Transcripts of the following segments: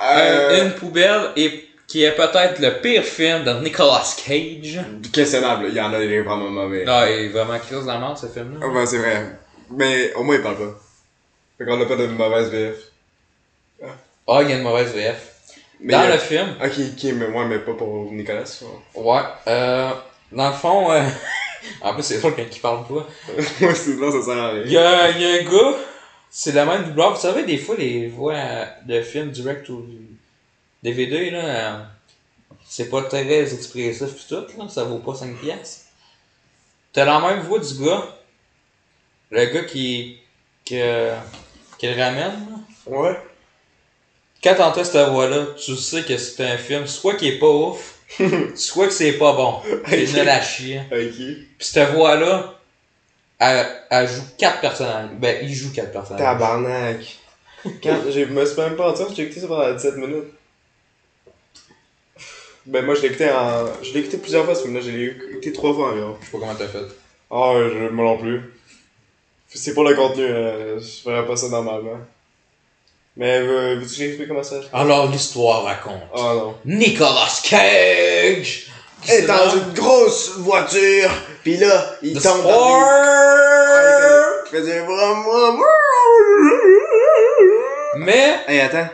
Euh, Une poubelle et qui est peut-être le pire film de Nicolas Cage. Questionnable, il y en a des vraiment mauvais. Non, il est vraiment crise dans la merde, ce film-là. Ah, ben, c'est vrai. Mais au moins, il parle pas. Fait qu'on a pas de mauvaise VF. Ah, il y a une mauvaise VF. Mais dans il a- le film, Ok, ok, mais moi, mais pas pour Nicolas. ouais, euh, dans le fond, euh, en plus, c'est drôle quand il parle pas. Moi, sinon, ça sert à Il rien. y a, il y a un gars, c'est le même doubleur. Vous savez, des fois, les voix de films direct ou DVD, là, euh, c'est pas très expressif pis tout, là, ça vaut pas 5 piastres. T'as la même voix du gars, le gars qui, qui, qui le ramène, là. Ouais. Quand t'entends cette voix-là, tu sais que c'est un film, soit qui est pas ouf, soit que c'est pas bon. C'est Ok. nul à chier. Ok. Pis cette voix-là, elle, elle joue quatre personnages. Ben, il joue quatre personnages. Tabarnak. Quand, je me suis même pas entendu, j'ai écouté ça pendant 17 minutes. Ben, moi, je l'ai écouté en. Je l'ai écouté plusieurs fois, ce film-là. Je l'ai écouté trois fois environ. Je sais pas comment t'as fait. Ah, je, moi non plus. C'est pour le contenu, euh, je ferais pas ça normalement. Mais, euh, veux-tu que j'explique comment ça? Alors l'histoire raconte. Ah non. Nicolas Cage! est dans une grosse voiture, là, il de tombe dans. Mais... Hey, attends.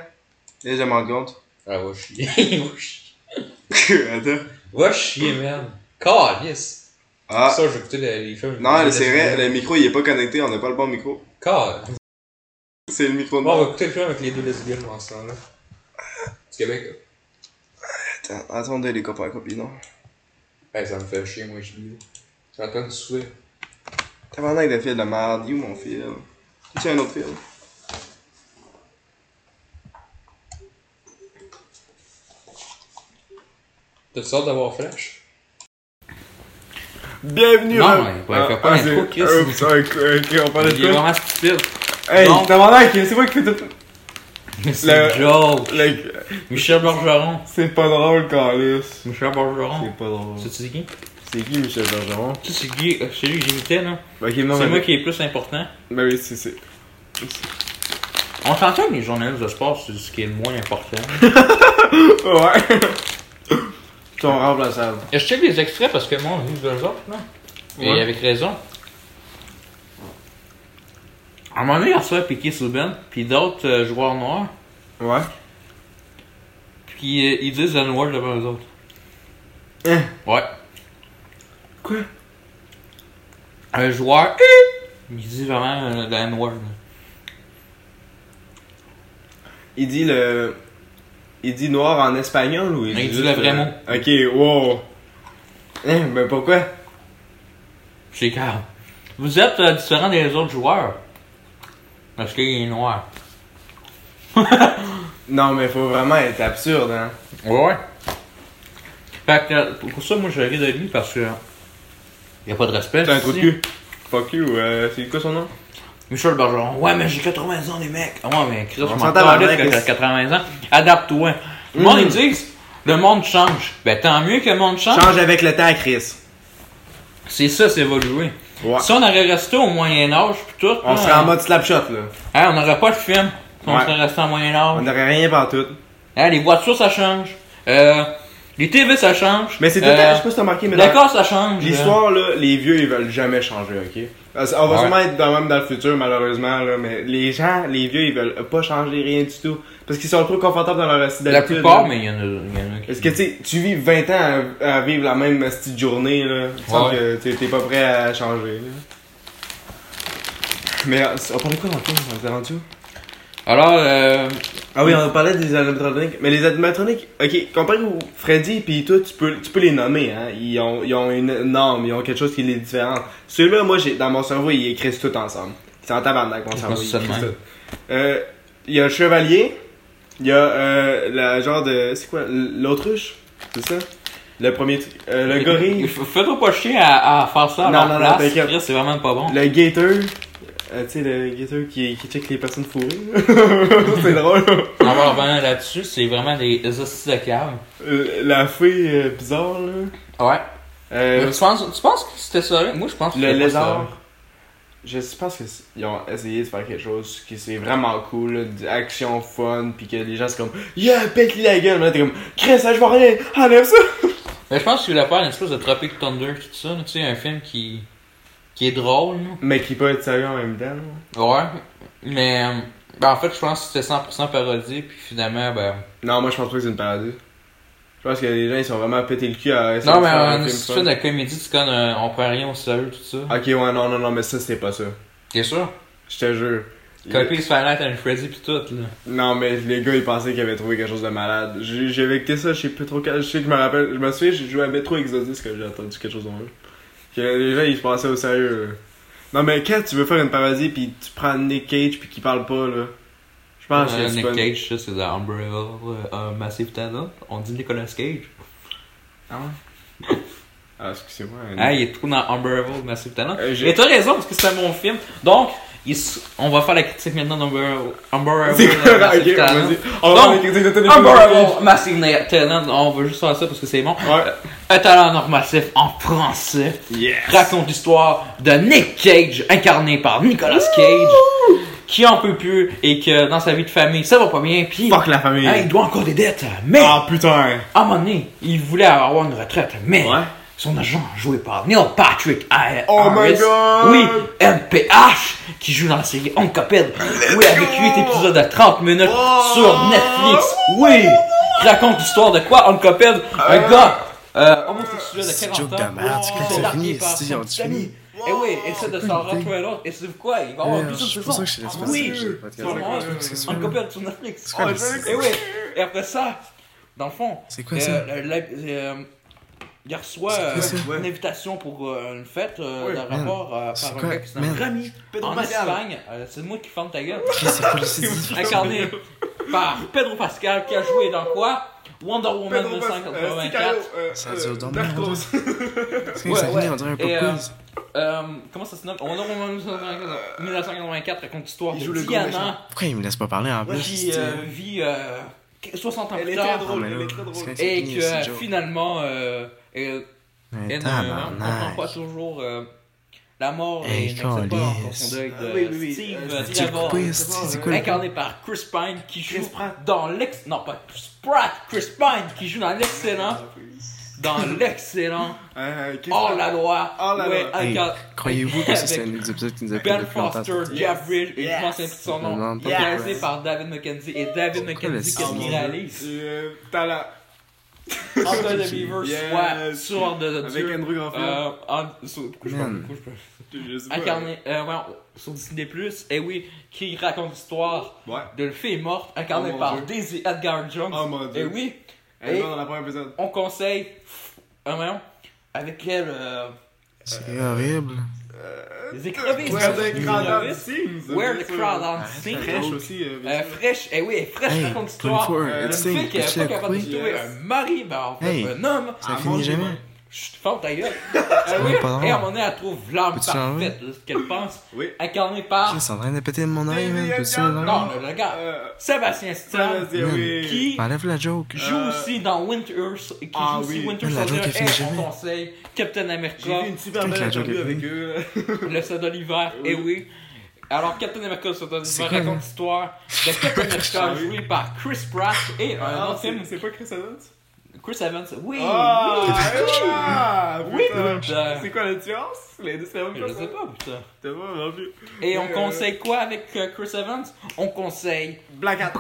Là, je me rends compte. Ah, va chier. va chier. attends. Va chier. Calice. Ah. Ça, j'ai écouté les, les films. Non, c'est vrai, le micro, il est pas connecté, on a pas le bon micro. Calice. C'est le micro de on va écouter le film avec les deux lesbiennes en ce temps-là. Du Québec. Attends, attendez les copains et copines, non? Hey, ça me fait chier, moi, je dis. J'entends du souhait. Tabarnak de fil de merde, où mon fil? Tu un autre fil? T'as hâte d'avoir Flash? Bienvenue Non, à- mais il faut pas Ah, l'intro, Chris. ok, on parlait Il est de quoi? vraiment stupide. Hey, Non. tabarnak, c'est moi qui fais tout... Mais c'est Le-. Le- Michel Bergeron. C'est pas drôle, Carlis. Michel Bergeron. C'est pas drôle. C'est tu qui? C'est qui Michel Bergeron? Tu sais, c'est qui? euh, C'est lui que j'imitais, là. Ok, non, C'est mais- moi qui est plus important. Ben oui, c'est... c'est- On s'entend que les journalistes de sport, c'est ce qui est le moins important. Ouais. Remplaçables. Et je check les extraits parce que moi, on rit d'eux autres, là. Et avec raison. À un moment donné, il reçoit Piqué Souben, puis d'autres euh, joueurs noirs, Ouais. puis euh, ils disent le noir devant eux autres. Hein? Ouais. Quoi? Un joueur, il dit vraiment euh, le noir. Il dit le... Il dit noir en espagnol ou il Il dit le vrai euh, mot. Ok, wow. Hein, ben pourquoi? C'est calme. Vous êtes euh, différent des autres joueurs. Parce qu'il est noir. Non, mais faut vraiment être absurde, hein. Ouais. Fait que, euh, pour ça, moi, je ris de lui parce que. Y a pas de respect. C'est un trou de cul. Fuck you, euh, c'est quoi son nom? Michel Bergeron. Ouais, mais j'ai 80 ans, les mecs. Ah ouais, mais Chris, On je m'en s'entend, calisse mec, que t'as c'est- 80 ans. Adapte-toi. Le monde, Mm. ils disent, le monde change. Ben, tant mieux que le monde change. Change avec le temps, Chris. C'est ça, c'est évoluer. Ouais. Si on aurait resté au Moyen-Âge, pis tout. On là, serait en mode slapshot, là. hein, on n'aurait pas de film. Si on serait resté en On Moyen-Âge. n'aurait rien partout. Hein, les voitures, ça change. Euh, les TV, ça change. Mais c'est tout Euh, je sais pas si t'as remarqué, mais D'accord, ça change. l'histoire, là, les vieux, ils veulent jamais changer, ok? On va Ouais. sûrement être dans, même dans le futur, malheureusement, là, mais les gens, les vieux, ils veulent pas changer rien du tout. Parce qu'ils sont trop confortables dans leur style La d'habitude. plupart, là. mais il y en a, y en a qui. Est-ce que tu sais, tu vis 20 ans à, à vivre la même petite journée, là? Tu Ouais. que t'es- pas prêt à changer, là. Mais euh, on parlait quoi dans le film? On s'est rendu? Alors, euh, Ah oui, on parlait des animatroniques. Mais les animatroniques, ok, comparé au Freddy pis tout, tu peux, tu peux les nommer, hein. Ils ont, ils ont une norme, ils ont quelque chose qui les différente. Ceux-là, moi, j'ai, dans mon cerveau, ils écrivent tout ensemble. C'est en tabarnak, mon cerveau, ils écrivent. Euh, il y a le chevalier, il y a, euh, la genre de, c'est quoi, l'autruche? C'est ça? Le premier, truc. euh, le gorille, Fais-toi pas chier à, à faire ça à Non, leur non, non, C'est vraiment pas bon. le gator, euh, tu sais, le gator qui, qui check les personnes fourrées. c'est drôle. On va revenir là-dessus, c'est vraiment des hosties de cave. Euh, la fée euh, bizarre, là. Ouais. Euh, tu, penses, tu penses que c'était ça? Moi, je pense que Le c'était pas lézard. Je pense qu'ils ont essayé de faire quelque chose qui c'est vraiment cool, là, d'action fun, puis que les gens c'est comme Yeah, pète la gueule, mais là t'es comme Chris, ça je vois rien, enlève ça! Mais je pense qu'il voulait faire une espèce de Tropic Thunder, tout ça, tu sais, un film qui, qui est drôle. Mais qui peut être sérieux en même temps. Ouais, mais ben, en fait, je pense que c'était 100% parodie, puis finalement, ben. Non, moi je pense pas que c'est une parodie. Je pense que les gens ils sont vraiment pété le cul à essayer Non, de mais un film de comédie, tu connais, euh, on prend rien au sérieux, tout ça. Ok, ouais, non, non, non, mais ça c'était pas ça. T'es sûr? Je te jure. Copy Nights at Freddy, pis tout, là. Non, mais les gars, ils pensaient qu'ils avaient trouvé quelque chose de malade. J'ai écouté ça, je sais plus trop. Je sais que je me rappelle. Je me souviens, j'ai joué à Metro Exodus quand j'ai entendu quelque chose dans eux. Que les gens, ils se pensaient au sérieux. là. Non, mais quand tu veux faire une parodie pis tu prends Nick Cage pis qu'il parle pas, là. Je pense que Euh, c'est Nick pas Cage, ça, c'est de Umbrella euh, Massive Talent. On dit Nicolas Cage. Ah ouais? Ah, excusez-moi. Ah, il est trop dans Umbrella Massive Talent. Euh, Et t'as raison, parce que c'est un bon film. Donc, il s- on va faire la critique maintenant d'Umbrella Umbrella C'est quoi, là, Massive ok, Talent. On va Massive Talent, on va juste faire ça parce que c'est bon. Ouais. Un talent normatif en français Yes. raconte l'histoire de Nick Cage, incarné par Nicolas Cage, qui en peut plus et que dans sa vie de famille, ça va pas bien, puis Fuck la famille. hein, il doit encore des dettes. Mais, Ah, putain. à un moment donné, il voulait avoir une retraite, mais Ouais. Son agent, joué par Neil Patrick Harris, Oh my God. oui, NPH, qui joue dans la série Oncoped, oui, avec 8 épisodes de 30 minutes Oh. sur Netflix, oui, qui raconte l'histoire de quoi, Oncoped, un gars euh, homosexuel de C'est 40 joke ans, de merde, c'est s'est c'est largué fini, c'est- fini. Et oui, essaie de s'en retrouver l'autre, et c'est quoi, il va avoir Euh, plus de je suis pas saisons. Ah oui, c'est? Oncoped sur Netflix. C'est quoi, Oh, Et oui, et après ça, dans le fond, C'est quoi euh, ça? Il reçoit C'est euh, une invitation pour euh, une fête euh, Ouais. de rapport euh, C'est par un gars qui s'appelle. Rami Pedro en Pascal. Espagne. Euh, c'est moi qui ferme ta gueule. C'est. Incarné par Pedro Pascal qui a joué dans quoi? Wonder Woman Pedro Pascal, euh, 1984. Sicario, euh, Ça dure dans que Ouais, ça ouais. On dirait un Et, euh, comment ça se nomme? Wonder Woman 1984 raconte l'histoire de. Diana Pourquoi il me laisse pas parler en plus? qui c'est- vit euh, 60 ans plus est tard. c'est c'est Et que c'est finalement, euh, comprend tabarnak. pas toujours euh, la mort Hey, pas de Ah, oui, oui. Steve Euh, incarné par Chris Pine qui joue Chris Pratt. dans l'ex... Non, pas Chris Pratt, Chris Pine qui joue dans l'excellent... Dans l'excellent Hors que- la loi. Hors la ouais, loi. Hey, incar- Croyez-vous que ça, c'est un des épisodes qui nous a pris Ben? Foster. Jeff Bridge, et je pense que c'est son nom, réalisé par David McKenzie. Et David McKenzie, style? réalise Euh, Talent. Under the Beaver, Yes. soit de Avec Dieu. Andrew Garfield. Euh, en- sur- pourquoi je parle- Man. pourquoi je parle- Je sais pas. Incarné, euh, ouais, sur Disney+, et oui, qui raconte l'histoire Ouais. d'une fille morte, incarnée Oh par Dieu. Daisy Edgar Jones. Oh mon dieu. Et oui, Elle est Et- dans la première épisode. on conseille, euh, avec elle, euh, C'est horrible. Les écrevisses. Where les the crowd écrevisses. sings. Where the crowd on Arrête sings. Fraîche aussi. euh, Euh, fraîche, eh oui, fraîche raconte l'histoire 24, d'une it's fille qui est it's pas capable de trouver un mari, ben en fait, un homme. Ça Ah, finit jamais. Chut, ferme ta gueule. Euh, oui, et à un moment donné, elle trouve l'âme parfaite de ce qu'elle pense, Oui. incarnée par, c'est en train de péter mon oreille, man. Non, le, gars, Euh, Sébastien ça, Stan, oui. qui Enlève la joke. joue Euh, aussi dans Winter, qui ah joue aussi oui. Winter Soldier et on jamais. conseille Captain America, J'ai vu une super belle la joke interview est avec eux. le soldat d'hiver, et oui. Alors, Captain America, quoi, raconte l'histoire de Captain America joué par Chris Pratt et un Ah, autre c'est film, c'est pas Chris Evans? Chris Evans. Oui, Ah, oui. ah, Oui, putain. putain. C'est quoi la différence? Les deux, c'est la même Je chose. sais pas, putain. T'as pas non plus. Et on Euh, conseille quoi avec euh, Chris Evans? On conseille Black Hat.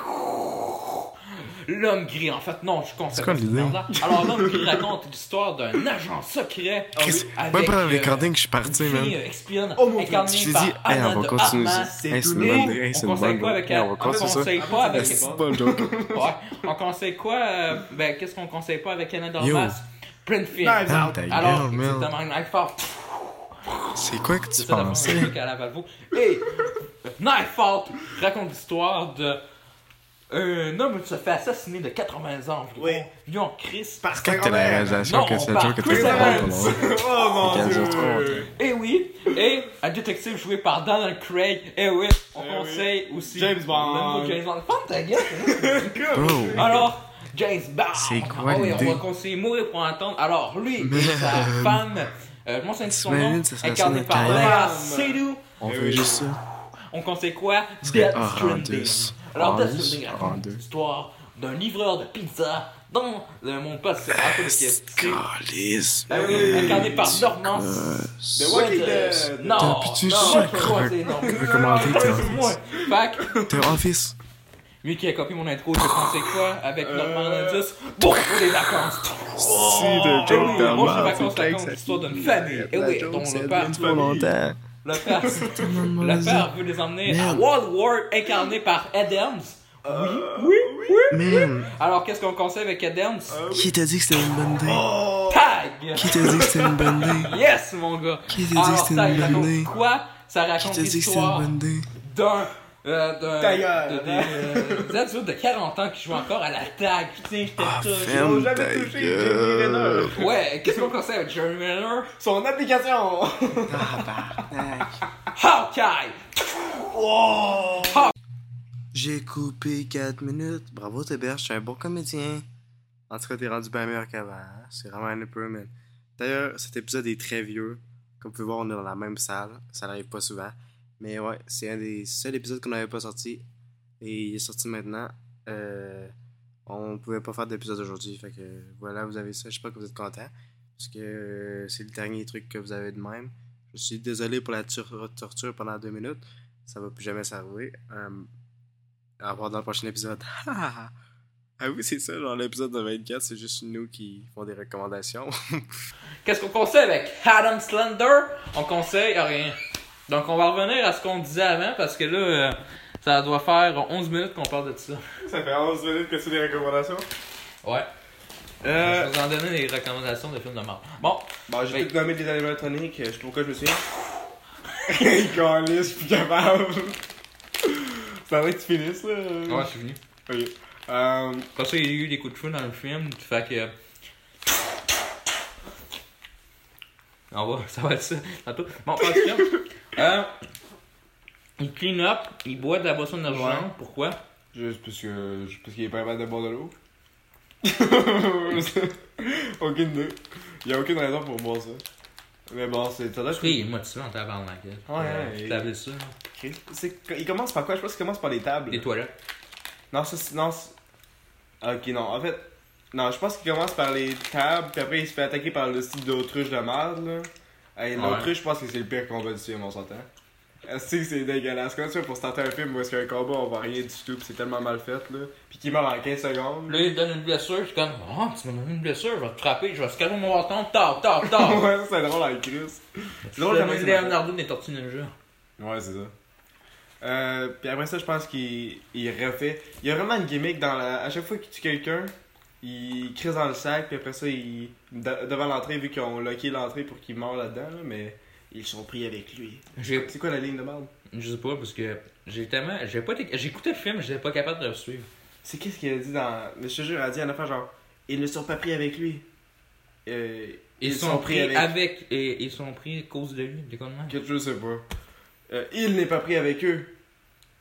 L'homme gris. En fait, non, je conseille C'est quoi pas cette. Alors, l'homme gris raconte l'histoire d'un agent secret Chris, avec même pendant le euh, recording, je suis parti, man. euh, espionne Oh mon Dieu. incarnée Je t'ai par dit, hey, on va continuer. Hey, c'est une on conseille quoi avec elle? on conseille pas avec. Ouais. On conseille quoi euh, Ben, qu'est-ce qu'on conseille pas avec Anna Ah, Out. ta Alors, exactement, Knife Out. C'est quoi que tu vous. Et Knife Out raconte l'histoire de un homme qui se fait assassiner de 80 ans. Oui. Lui en crise. Par C'est quand t'as la réalisation que on c'est joke que Evans. Oh mon dieu. heures trente. Et oui, et un détective joué par Donald Craig. Et oui, on Eh conseille aussi James Bond. le James Bond. Ferme ta gueule. hein. Alors, James Bond. C'est quoi Ah oui, on va conseiller mourir pour entendre. Alors, lui et sa femme, euh, moi c'est son nom, incarné par Léa. Seydoux. On Eh oui. juste ça. On conseille quoi? Death. Stranding. Alors, raconte Horrendous. l'histoire d'un livreur de pizza dans le monde post apocalyptique. Calice. Ah oui. Incarné par Norman The Walking. Non, T'as non, T'as T'es Office. lui qui a copié mon intro, je pensais quoi avec Euh. Norman Reedus? Bon, pour les vacances. Si Oh, de eh joke oui, de moi, je vacances que l'histoire d'une famille. Eh La oui, le longtemps. Le père, Tout le monde le m'a père veut les emmener à Merde. Wildward incarné par Adams. Oui, Man, Alors, qu'est-ce qu'on conseille avec Adams? Qui t'a dit que c'était une bonne idée? Oh! Tag Qui t'a dit que c'était une bonne idée? Yes, mon gars Qui t'a dit que c'était Tag une bonne idée? quoi? Ça raconte l'histoire d'un... Euh, de- hein? des, euh, des adultes de 40 ans qui jouent encore à la tag. Putain, j'étais Ah, tout... jamais touché. Jeremy Renner. Ouais, qu'est-ce qu'on conseille avec Jeremy Renner? Son application! Hawkeye Oh! J'ai coupé 4 minutes. Bravo, Tébert, je suis un bon comédien. En tout cas, t'es rendu bien meilleur qu'avant. hein. C'est vraiment un improvement. D'ailleurs, cet épisode est très vieux. Comme vous pouvez voir, on est dans la même salle. Ça n'arrive pas souvent. Mais ouais, c'est un des seuls épisodes qu'on n'avait pas sorti. Et il est sorti maintenant. Euh, on pouvait pas faire d'épisode aujourd'hui. Fait que voilà, vous avez ça. J'espère que vous êtes contents. Parce que euh, c'est le dernier truc que vous avez de même. Je suis désolé pour la tur- torture pendant deux minutes. Ça va plus jamais s'arriver. Euh, à voir dans le prochain épisode. ah oui, c'est ça, genre l'épisode de 24, c'est juste nous qui font des recommandations. Qu'est-ce qu'on conseille avec? Adam Slender? On conseille rien. Donc, on va revenir à ce qu'on disait avant parce que là, euh, ça doit faire 11 minutes qu'on parle de ça. Ça fait 11 minutes que c'est des recommandations? Ouais. Euh, Je vais vous en donner des recommandations de films de mort. Bon, bon, j'ai Oui. tout nommé des animatroniques, je sais pas pourquoi je me souviens. Calisse, je suis plus capable. C'est vrai que tu finisses là. ouais, c'est fini. Ok. Euh, Parce qu'il y a eu des coups de feu dans le film, fait que. On va, ça va être ça, tantôt. Bon, pas de film. Euh, il clean up, il boit de la boisson énergisante. Ouais. Pourquoi? Juste parce que. juste parce qu'il est pas capable de boire de l'eau. aucune idée. Il y a aucune raison pour boire ça. Mais bon, c'est. Ça doit qu'il est motivé en tabarnak. là. Ouais, ouais, Euh, il- T'as vu ça? C'est- Il commence par quoi? Je pense qu'il commence par les tables. Les toilettes. Non, ça, c'est- non. Ok, non. En fait, non, je pense qu'il commence par les tables, puis après il se fait attaquer par le style d'autruche de merde, là. Hey, Ouais. L'autruche, je pense que c'est le pire combat du film, on s'entend. Est-ce que c'est dégueulasse? Comment tu fais pour starter un film où est-ce qu'il y a un combat, on voit rien du tout, puis c'est tellement mal fait, là. Puis qu'il meurt en 15 secondes? Là, il donne une blessure, je suis comme, oh, tu m'as donné une blessure, je vais te frapper, je vais scaler mon bâton, tard, tard, tard. ouais, ça, c'est drôle avec Chris. C'est drôle c'est Leonardo des Tortues Ninja. Ouais, c'est ça. Euh, puis après ça, je pense qu'il il refait. Il y a vraiment une gimmick dans la. À chaque fois qu'il tue quelqu'un, il crise dans le sac, puis après ça, il. De- devant l'entrée, vu qu'ils ont locké l'entrée pour qu'il meure là-dedans, là, mais ils sont pris avec lui. C'est quoi la ligne de merde? Je sais pas, parce que j'ai tellement, j'ai pas été, j'ai écouté le film, j'étais pas capable de le suivre. C'est qu'est-ce qu'il a dit dans. Mais je te jure, il a dit en affaire genre. Ils ne sont pas pris avec lui. Euh, Ils, sont, pris avec... et ils sont pris à cause de lui, des. Quelque chose, je sais pas. Euh, il n'est pas pris avec eux.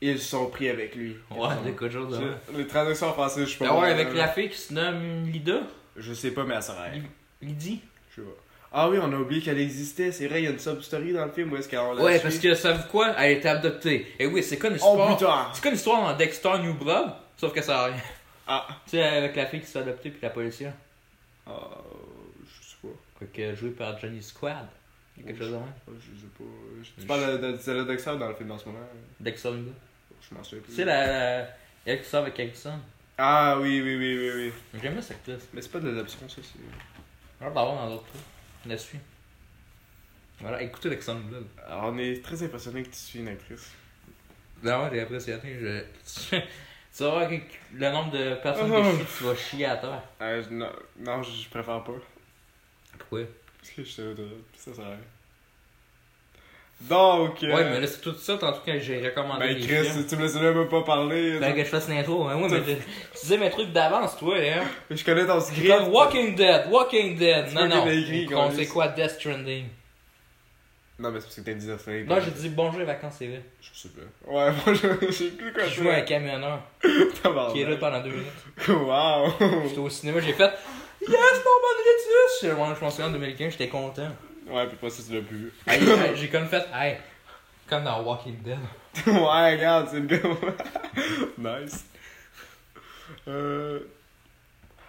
Ils sont pris avec lui. Ouais, des quelque chose Les traductions en français, je suis pas Ah ouais, avec la fille qui se nomme Lida, Je sais pas, mais elle s'arrête. Lydie? Je sais pas. Ah oui, on a oublié qu'elle existait. C'est vrai, il y a une sub-story dans le film où est-ce qu'elle l'a Ouais, tuée. parce que savez-vous quoi? Elle a été adoptée. Et oui, c'est comme Oh l'histoire. putain! c'est comme l'histoire dans Dexter New Blood, sauf que ça a rien. Ah. Tu sais, avec la fille qui se fait adopter puis la policière. Ah, je sais pas. Fait que joué par Johnny Squad. Il y a quelque chose de même. Ah, Je sais pas. Tu parles de, de, de la Dexter dans le film en ce moment. Dexter New Blood. Je m'en souviens plus. Tu sais, la, la... Elle qui sort avec Erickson. Ah oui, oui, oui, oui, oui. J'aime bien cette actrice. Mais c'est pas de l'adoption, ça. c'est... J'ai hâte d'avoir dans d'autres trucs. La suis. Voilà, écoutez Blood. Alors, on est très impressionné que tu suis une actrice. Non, ouais, t'es impressionné. Je... tu vas voir que le nombre de personnes Oh. qui chient, tu vas chier à terre. Euh, je- non, non, je je préfère pas. Pourquoi? Parce que je te. de- Ça sert à rien. Donc. euh, Ouais, mais là, c'est tout ça, tantôt quand j'ai recommandé Ben, les Chris, films. tu me laisses même pas parler. Fallait que je fasse l'intro, hein. Ouais, mais tu disais mes trucs d'avance, toi, hein. Je connais ton script. comme Walking Dead, Walking Dead. Tu Non, non. On sait quoi, Death Stranding. Non, mais c'est parce que t'as dit ça. c'est- Non, j'ai dit bonjour les vacances, c'est vrai. Je sais pas. Ouais, moi, je- j'ai plus quoi Je jouais un camionneur qui est là pendant deux minutes. Wow! J'étais au cinéma, j'ai fait Yes, Norman Reedus! Je je m'en souviens en 2015, j'étais content. Ouais, puis pas ça, tu l'as plus vu. Hey, hey, j'ai comme fait, hey, Comme dans Walking Dead. ouais, regarde, c'est le gars. nice. Euh.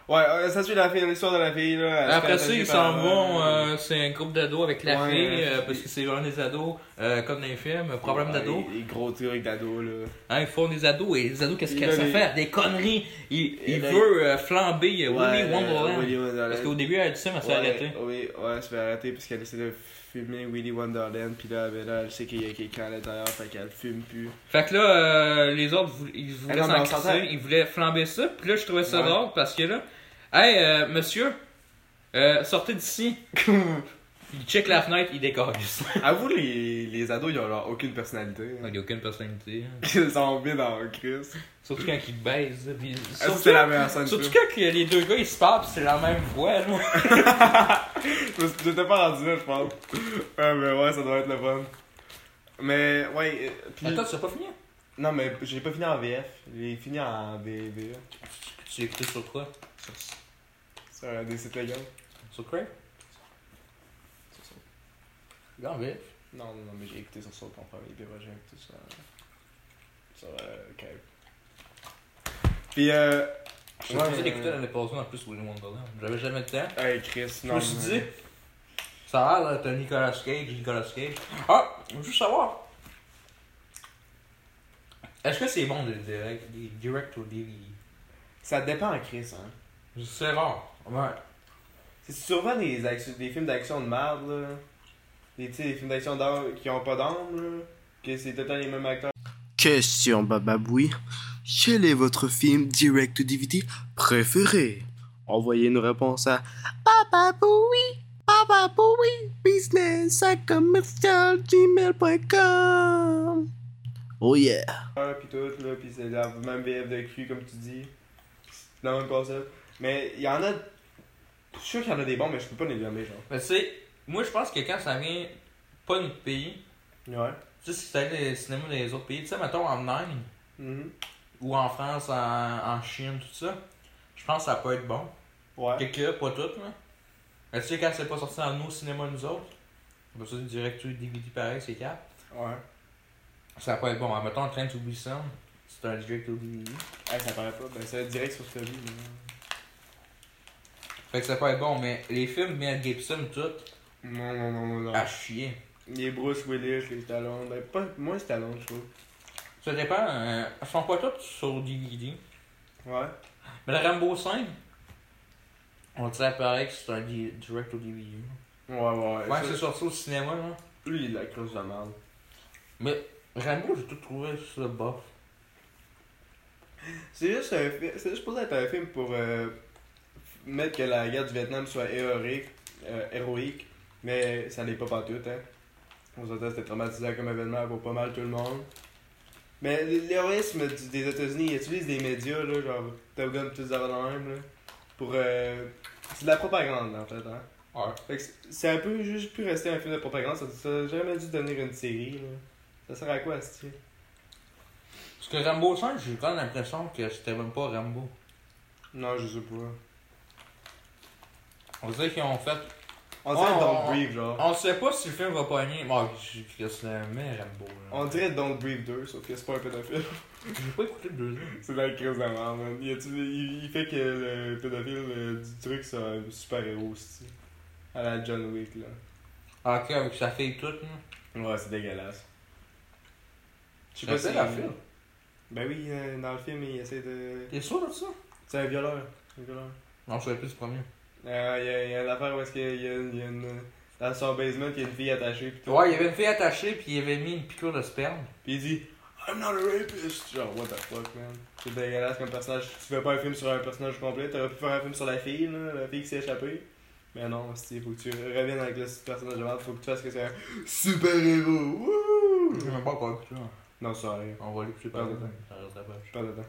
Ouais, euh, ça suit la fille, l'histoire de la fille, là. Après ça, ils s'en euh, vont, euh, c'est un groupe d'ados avec la Ouais, fille, euh, parce que c'est vraiment des ados, euh, comme dans les films, problème ouais, d'ados. Les, gros trucs d'ados, là. Hein, ils font des ados, et les ados, qu'est-ce Il qu'ils a savent des- faire? Des conneries! Il, Il a- veut euh, flamber euh, Ouais, Willy Wonderland. Willy Wonderland. Parce qu'au début, elle dit ça, mais elle s'est arrêtée. Oui, ouais, elle se fait arrêter parce qu'elle essaie de filmer Willy Wonderland, puis là, ben là, elle sait qu'il y a quelqu'un à l'intérieur, fait qu'elle filme plus. Fait que là, euh, les autres, ils voulaient Ah non, s'en crisser, ils voulaient flamber ça, puis là, je trouvais ça Ouais. drôle parce que là, hey, euh, monsieur, euh, sortez d'ici. il check la fenêtre, il décolle. Avoue, les, les ados, ils ont genre aucune personnalité. Il n'y a aucune personnalité. Ils sont bien dans le Chris. Surtout quand ils baisent. puis- Ah, Surtout, c'est la meilleure scène. surtout quand que les deux gars ils se parlent, pis c'est la même voix. Là. J'étais pas rendu là, je pense. Ouais, mais ouais, ça doit être le fun. Mais, ouais, euh. Attends, tu as pas fini? Non, mais j'ai pas fini en VF. J'ai fini en VV. Tu l'as écouté sur quoi? Sur un des sites légaux. Sur Crave Non, VF. Non, non, mais j'ai écouté sur ça ton premier, puis moi, j'ai écouté sur. Euh, Cave. Puis, euh. J'ai ouais, d'écouter l'année passée en plus Willy Wonderland. J'avais jamais le temps. Hey, Chris, Je non. me suis dit, ça a l'air là, t'as Nicolas Cage, Nicolas Cage. Ah, je veux juste savoir. Est-ce que c'est bon de direct, des direct ou DVD Ça dépend, Chris, hein. C'est rare. Ouais. C'est souvent des, des films d'action de merde, là. Des films d'action d'âme qui ont pas d'âme, là. Que c'est tout le temps les mêmes acteurs. Question Bababoui. Quel est votre film direct to DVD préféré? Envoyez une réponse à Bababoui, Bababoui, business à commercial gmail.com. Oh yeah. pis tout, là, pis c'est la même VF de cru, comme tu dis. C'est le même concept. Mais il y en a. Je suis sûr qu'il y en a des bons, mais je peux pas les nommer, genre. Mais tu sais, moi je pense que quand ça vient pas de notre pays, Ouais. tu sais, si c'était les cinémas des autres pays, tu sais, mettons en Inde Mhm. ou en France, en, en Chine, tout ça, je pense que ça peut être bon. Ouais. Quelques, pas toutes, là. Mais tu sais, quand c'est pas sorti dans nos cinémas, nous autres, c'est ça, direct sur DVD pareil, c'est 4. Ouais. Ça peut être bon. Mettons, Train to Busan, c'est un direct au DVD. Hey, ça paraît pas. Ben, c'est direct sur celui, mais. Fait que ça peut être bon, mais les films Mel Gibson, tout, Non, non, non, non. non. à chier. Les Bruce Willis, les Stallone. Ben, pas moins Stallone, je trouve. Ça dépend, euh, ils sont pas tous sur DVD. Ouais. Mais le Rambo 5, on dirait pareil que c'est un di- direct au DVD. Ouais, ouais. Ouais, c'est sorti au cinéma, là. Lui, il de la crosse de merde. Mais Rambo, j'ai tout trouvé ça bof. C'est juste un film. C'est juste pour être un film pour euh, mettre que la guerre du Vietnam soit héroïque, euh, héroïque mais ça l'est pas partout, hein. On s'entend, c'était traumatisant comme événement pour pas mal tout le monde. Mais l'héroïsme des États-Unis, ils utilisent des médias, là, genre Top Gun, tout ça dans même, là, pour. Euh, c'est de la propagande, en fait, hein. Ouais. Fait que c'est- c'est un peu juste plus rester un film de propagande, ça, ça a jamais dû devenir une série, là. Ça sert à quoi, ce Parce que Rambo 5, j'ai quand même l'impression que c'était même pas Rambo. Non, je sais pas. On dirait qu'ils ont fait. On dirait Oh, Don't Breathe, genre. On sait pas si le film va pogner. Bon, je le mais Rambo. Là. On dirait Don't Breathe 2, sauf que c'est pas un pédophile. J'ai pas écouté le deuxième. c'est la crise de la merde, man. Il, a-tu- il, il fait que le pédophile euh, du truc, c'est un super-héros aussi. À la John Wick, là. Ah, ok, avec sa fille toute, là. Ouais, c'est dégueulasse. Je sais pas la film. Ben oui, euh, dans le film, il essaie de. T'es sûr de ça? C'est un violeur. Un violeur. Non, je savais plus du premier. Euh, il y, a- il y a une affaire où est-ce qu'il y y a une. Dans son basement, il y a une fille attachée. Pis tout. Ouais, il y avait une fille attachée, puis il avait mis une piqûre de sperme. Pis il dit I'm not a rapist. Genre, what the fuck, man. C'est dégueulasse comme personnage. Tu fais pas un film sur un personnage complet. T'aurais pu faire un film sur la fille, là, la fille qui s'est échappée. Mais non, il faut que tu reviennes avec le personnage de merde. Faut que tu fasses que c'est un super héros. Wouh! J'ai même pas hein. Non, ça arrive. On va l'écouter par là. ouais. Ça reste. Je pas dedans.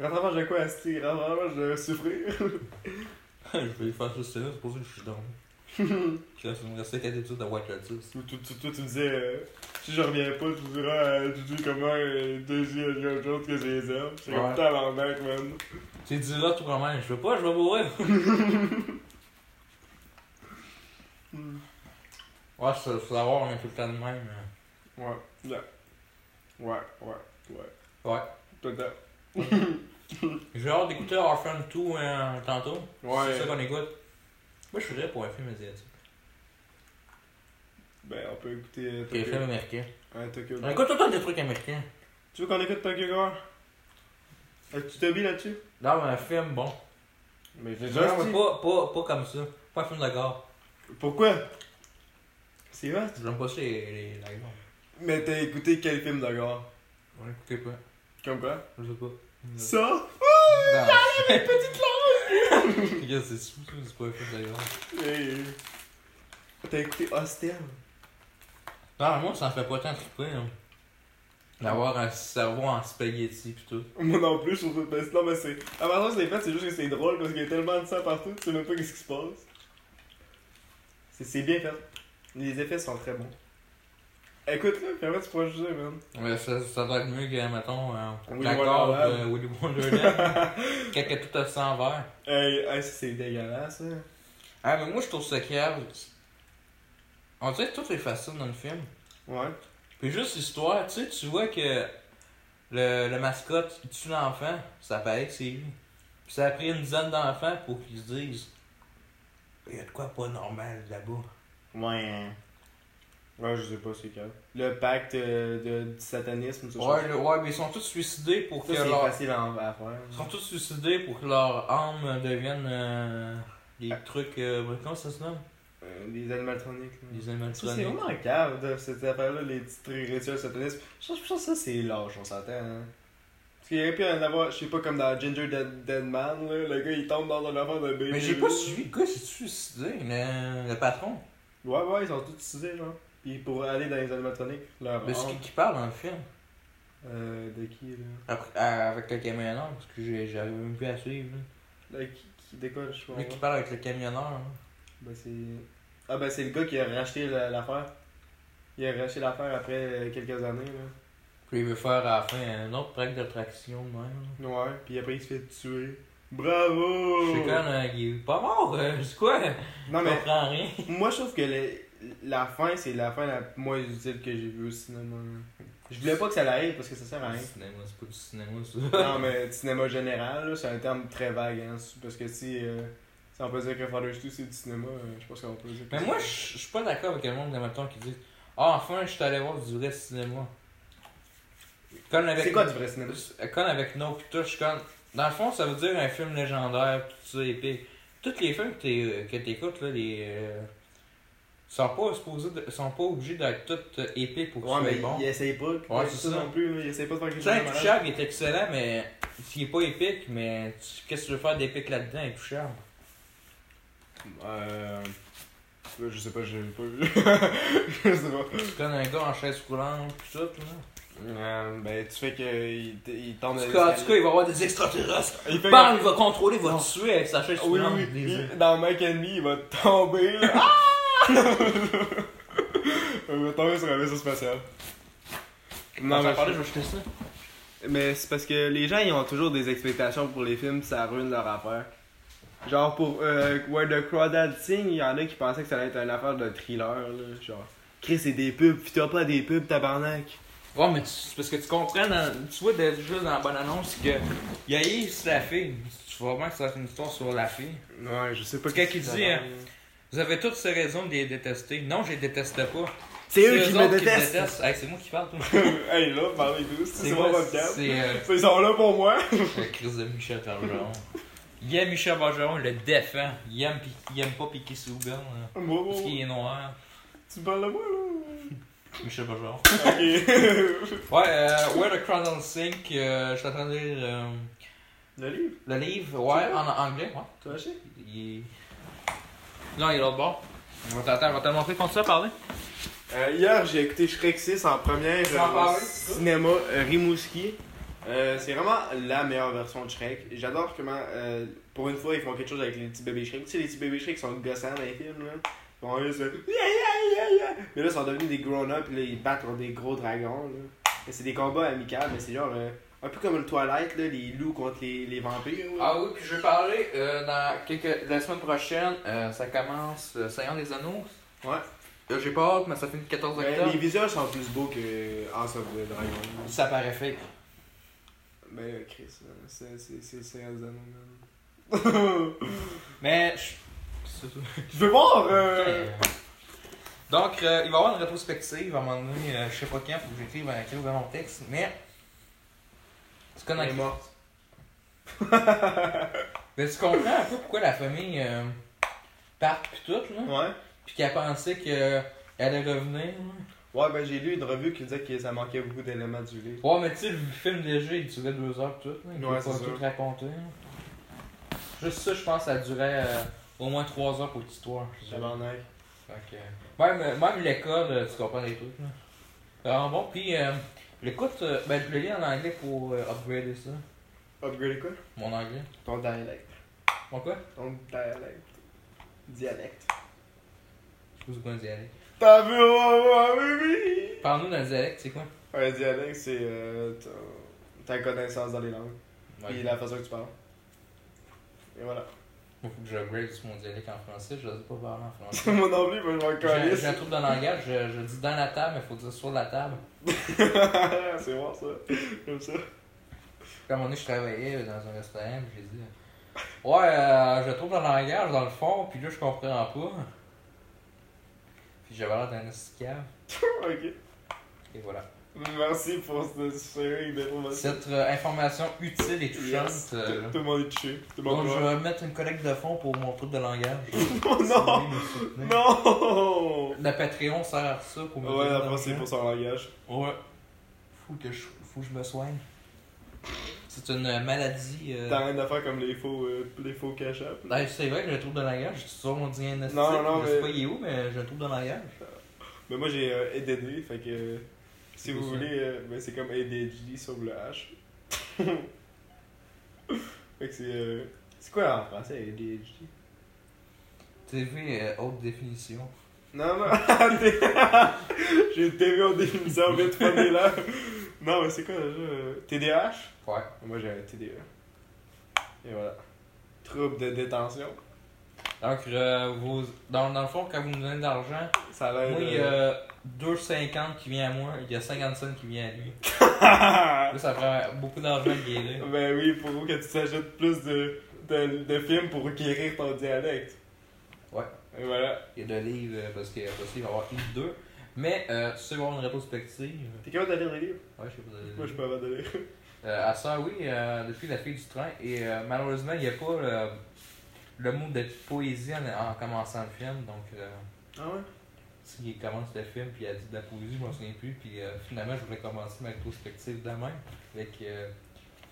Rattrapage de quoi, Asti Rattrapage de souffrir. Je vais faire ça, c'est là, c'est pour ça que je suis là, ça me restait 4 études de White Lotus. Toi, tu me disais, euh, si je reviens pas, tu diras à Juju comment euh, Daisy a dit autre chose que ses ailes. C'est comme Ouais. tabarnak, man. Tu diras tout quand même, je veux pas, je vais mourir. Ouais, ça, faut savoir, on est tout le temps de même. euh. Ouais. Ouais. Ouais, ouais, ouais. Ouais. Peut-être. J'ai hâte d'écouter Orphan 2 euh, tantôt. Ouais. C'est ça qu'on écoute. Moi, je faisais pour un film asiatique. Ben, on peut écouter euh, Un film Tokyo. américain. Ouais, Tokyo. On écoute temps des trucs américains. Tu veux qu'on écoute Tokyo Gore? As-tu Toby là-dessus? Non, mais un film bon. Mais fais Non, mais pas, pas, pas comme ça. Pas un film de gare. Pourquoi? C'est hot. J'aime pas ça les, les. Mais t'as écouté quel film de? On écoutait pas. Comme quoi? Je sais pas. Ça? Non. Petite langue! Regarde, c'est sous, c'est pas un film. Hey. T'as écouté Hostel? Non, moi, ça me fait pas tant triper. Hein. D'avoir un cerveau en spaghetti pis tout. Moi non plus, je trouve que non, mais c'est. À part ça, c'est fait, c'est juste que c'est drôle parce qu'il y a tellement de sang partout, tu sais même pas qu'est-ce qui se passe. C'est- C'est bien fait. Les effets sont très bons. Écoute-le, puis après tu pourras juger, man. Mais ça, ça doit être mieux que, mettons, euh, Willy la corde Wonderland. de Willy Wonderland. Quand a tout le sang vert. Hey, c'est dégueulasse, hein. Ah, mais moi, je trouve ça cave. On dirait que tout est facile dans le film. Ouais. Puis juste l'histoire, tu sais, tu vois que le, le mascotte, il tue l'enfant, ça paraît que c'est lui. Puis ça a pris une dizaine d'enfants pour qu'ils se disent Il y a de quoi pas normal là-bas. Ouais. Ouais, je sais pas, c'est calme. Le pacte euh, de, du satanisme, ça, Ouais, le- ouais, mais ils sont tous suicidés pour ça, que leur. facile à, à faire. Ils sont tous suicidés pour que leur âme devienne euh, des Ah. trucs. euh, comment ça se nomme? Euh, des animatroniques. là. Des Ça, c'est animatroniques. vraiment cave, de cette affaire-là, les petits trucs rituels satanistes. Je pense que ça, c'est lâche, on s'entend. Hein. Parce qu'il y aurait pu en avoir, je sais pas, comme dans Ginger Dead, Dead Man, là, le gars il tombe dans un affaire de bébé. Mais j'ai pas suivi. Le gars s'est suicidé, le, le patron? Ouais, ouais, ils sont tous utilisés, genre. Puis pour aller dans les animatroniques, leur Mais c'est qui qui parle dans le film? Euh, de qui, là? Après, euh, Avec le camionneur, parce que j'avais même plus à suivre. là. Là, qui, qui décolle, je pas. Lui qui parle avec le camionneur. hein. Ben, c'est. Ah, ben, c'est le gars qui a racheté la- l'affaire. Il a racheté l'affaire après euh, quelques années, là. Puis il veut faire à la fin un autre track d'attraction même. là. Ouais, puis après il se fait tuer. Bravo! Je sais quand euh, il est pas mort, euh, c'est quoi? Non, Je mais comprends rien. moi je trouve que le- la fin, c'est la fin la moins utile que j'ai vue au cinéma. Je voulais pas que ça l'arrive parce que ça sert à rien. Cinéma, c'est pas du cinéma ça. non, mais cinéma général, là, c'est un terme très vague, hein. Parce que si, euh, si on peut dire que Father's 2 c'est du cinéma, euh, je pense qu'on peut dire que Mais moi, je suis pas d'accord avec le monde de qui dit Ah, enfin, je suis allé voir du vrai cinéma. C'est quoi du vrai cinéma? Comme avec No comme. Dans le fond, ça veut dire un film légendaire, tout ça, épique. Tous les films que t'écoutes, là, les. euh, sont pas supposés de- sont pas obligés d'être tous euh, épiques pour que Ouais, ce mais soit bon. il essaye pas. Ouais, c'est ça. non plus, là, il essaye pas de faire quelque chose. Intouchable, il est excellent, mais s'il est pas épique, mais qu'est-ce que tu veux faire d'épique là-dedans, Intouchable Euh. Je sais pas, j'ai pas vu. je sais pas. Tu connais un gars en chaise roulante, pis tout, là? Euh, ben, tu fais que il, il tombe En tout cas, tout il va avoir des extraterrestres. Il fait Bam, il va contrôler, il va Non. tuer avec sa chaise oui. Dans Mike and Me, il va tomber. là. Il va tomber sur un vaisseau spatial. Non, mais, parler, je vais jeter ça. mais c'est parce que les gens, ils ont toujours des expectations pour les films, ça ruine leur affaire. Genre pour euh, Where the Crawdad Sing, il y en a qui pensaient que ça allait être une affaire de thriller, là. Genre, Chris, c'est des pubs, pis t'as pas des pubs, tabarnak. Ouais, mais c'est parce que tu comprends, dans- tu vois déjà dans la bonne annonce que il y a Yves la fille. Tu vois vraiment que ça va être une histoire sur la fille. Ouais, je sais pas. Parce que qu'est-ce qui dit, hein, Vous avez toutes ces raisons de les détester. Non, je les déteste pas. C'est eux eux qui me détestent. détestent. Hey, c'est moi qui parle, toi. hey, là, parlez tous, c'est moi, podcast. C'est euh, Ils sont là pour moi. le crise de Michel Bergeron. Il aime Michel Bergeron, il le défend. Il aime, pi- il aime pas piquer sous là, Bon, parce qu'il est noir. tu parles de moi, là? Michel Bergeron. Ok. Ouais, euh, Where the Crowd Sink, euh, je suis en train de lire euh, Le livre, le livre. Ouais, en anglais, ouais. tu? Il est... Non, il est l'autre bord. On va t'attendre, on va te montrer. Continue à parler. Euh, hier, j'ai écouté Shrek 6 en première en euh, cinéma euh, Rimouski. Euh, c'est vraiment la meilleure version de Shrek. J'adore comment, pour une fois, ils font quelque chose avec les petits bébés Shrek. Tu sais, les petits bébés Shrek sont gossants dans les films, là. Ils font juste. Mais là, ils sont devenus des grown-up, ils battent contre des gros dragons, là. Et c'est des combats amicaux, mais c'est genre, euh, un peu comme le Twilight, là, les loups contre les, les vampires. Ah oui, puis je vais parler euh, dans quelques... la semaine prochaine. euh, ça commence euh, Seigneur des Anneaux. Ouais. Là, j'ai pas hâte, mais ça finit le 14 Mais octobre. les visuels sont plus beaux que House of the Dragon. Ça paraît fake. Ben, Chris, euh, c'est c'est- c'est Seigneur des Anneaux, man. Mais, je-. Je veux voir. Donc, euh, il va y avoir une rétrospective à un moment donné, euh, je sais pas quand, faut que j'écrive un mon texte, mais. Tu connais Elle est morte. Mais tu comprends un peu pourquoi la famille euh, part pis tout, là? Ouais. Pis qu'elle pensait qu'elle allait revenir, là? Ouais, ben j'ai lu une revue qui disait que ça manquait beaucoup d'éléments du livre. Ouais, mais tu sais, le film léger, il durait deux heures pis tout, là. Il Ouais, pas tout raconter, là. Juste ça, je pense, ça durait euh, au moins trois heures pour l'histoire. Tabarnak. Fait que, même même l'école, euh, tu comprends les trucs, là. Vraiment bon, pis euh, l'écoute, euh, ben je le lis en anglais pour euh, upgrader ça, Upgrade quoi? Mon anglais. Ton dialecte. Bon quoi? Ton dialecte. Dialecte. Je sais pas un dialecte? T'as vu, oh, oui. Parle-nous d'un dialecte, c'est quoi? Un dialecte, c'est euh, ta connaissance dans les langues. Puis la façon que tu parles. Et voilà. Moi, faut que j'upgrade sur mon dialecte en français, je sais pas parler en français. Mon non plus, moi je m'en calisse. j'ai un trouble de langage, je, je dis dans la table, mais faut dire sur la table. c'est bon ça. Comme ça. Un moment donné, je travaillais dans un restaurant, j'ai dit Ouais, euh, j'ai un trouble de langage dans le fond, puis là, je comprends pas. Puis j'avais l'air d'un esclave, ok. et voilà. Merci pour cette série d'informations. Cette euh, information utile et touchante. Yes. euh, Tout le monde est touché. Tout le monde donc, je pleure. vais mettre une collecte de fonds pour mon trouble de langage. Oh non! Non! Le Patreon sert à ça pour me Ouais, donner la fois c'est l'argent. pour son langage. Ouais. Faut que je, faut que je me soigne. C'est une euh, maladie. Euh... T'as rien à faire comme les faux, euh, les faux cash-up. Ben, c'est vrai que j'ai un trouble de langage. Suis sur mon diagnostic. Non, non, Je sais mais- pas il est où, mais j'ai un trouble de langage. Mais moi j'ai euh, fait que si vous ça? voulez, euh, ben, c'est comme ADHD sur le H. fait que c'est. euh, c'est quoi en français ADHD TV euh, haute définition? Non, non, j'ai une TV en définition vite là. Non, mais c'est quoi déjà TDAH Ouais. Moi j'ai un TDA. Et voilà. Trouble de détention. Donc, euh, vous, dans, dans le fond, quand vous me donnez de l'argent, Ça a l'air. moi, euh, 2,50 qui vient à moi, il y a 50 cents qui vient à lui. Là, ça prend beaucoup d'argent à guérir. Ben oui, pour que tu t'ajoutes plus de, de, de films pour guérir ton dialecte. Ouais. Et voilà. Il y a de livres, euh, parce qu'il il va y avoir une 2. Mais, euh, tu avoir une rétrospective. T'es capable de lire? Des livres Ouais, je sais pas. Moi je suis pas capable de lire. Euh, à ça, oui, euh, depuis La fille du train. Et euh, malheureusement, il n'y a pas le, le mot de poésie en, en commençant le film. Donc, euh, Ah ouais? S'il commence le film puis il a dit de la poésie, je m'en souviens plus. Puis euh, finalement, je voulais commencer ma rétrospective demain avec euh,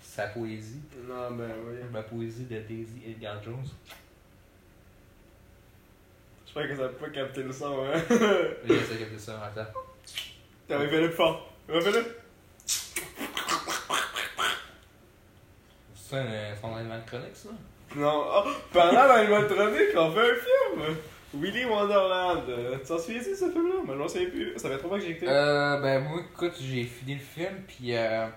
sa poésie. Non, ben oui. Ma poésie de Daisy Edgar Jones. J'espère que ça peut pas capter le son, hein. Il essaie de ça en temps. T'avais fait le fort. Refais-le. C'est un son élément chronique, ça? Non. Oh, pendant l'animatronique, on fait un film. Willy Wonderland. Euh, Tu t'en souviens-tu de ce film-là? Moi, je m'en souviens plus. Ça fait trois fois que j'ai écouté. Euh, ben moi, écoute, j'ai fini le film, puis euh,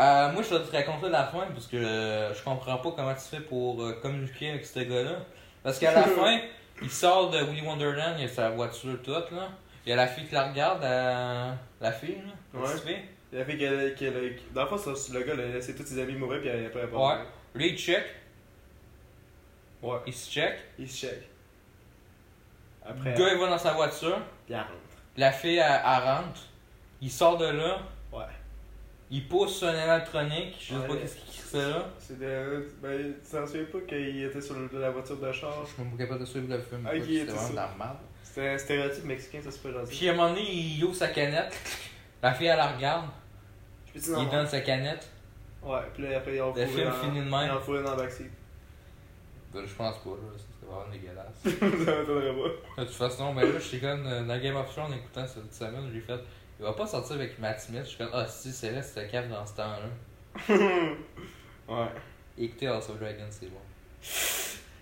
euh, moi, je vais te raconter la fin, parce que euh, je comprends pas comment tu fais pour communiquer avec ce gars-là. Parce qu'à la fin, il sort de Willy Wonderland, il a sa voiture toute, là. Il y a la fille qui la regarde, la, la fille, là. la Ouais. petite fille. Il a fait qu'elle. qu'elle- Dans le fond, le gars, il a laissé tous ses amis mourir, puis après, a pas. Ouais. Lui, il check, Ouais. il se check? Il se check. Le Après. gars, il va dans sa voiture. Il rentre. La fille, elle, elle rentre. Il sort de là. Ouais. Il pousse sur un électronique. Je sais Ouais. pas qu'est-ce qu'il fait là. C'est de. Ben, tu t'en souviens pas qu'il était sur le- la voiture de char Je suis pas capable de suivre le film. La merde. C'était un stéréotype mexicain, ça c'est pas gentil. Puis à un moment donné, il ouvre sa canette. La fille, elle la regarde. Il donne sa canette. Ouais, puis là après, ils ont Le film dans- finit de même. Fourré dans le backseat. Ben, je pense pas, là. Serait vraiment dégueulasse. ça m'étonnerait pas. de toute façon, ben là, j'étais comme euh, dans Game of Thrones en écoutant cette semaine, j'ai fait. Il va pas sortir avec Matt Smith. Je suis comme, ah, si, c'est vrai, c'était cave dans ce temps-là. ouais. Écoutez House of Dragons, c'est bon.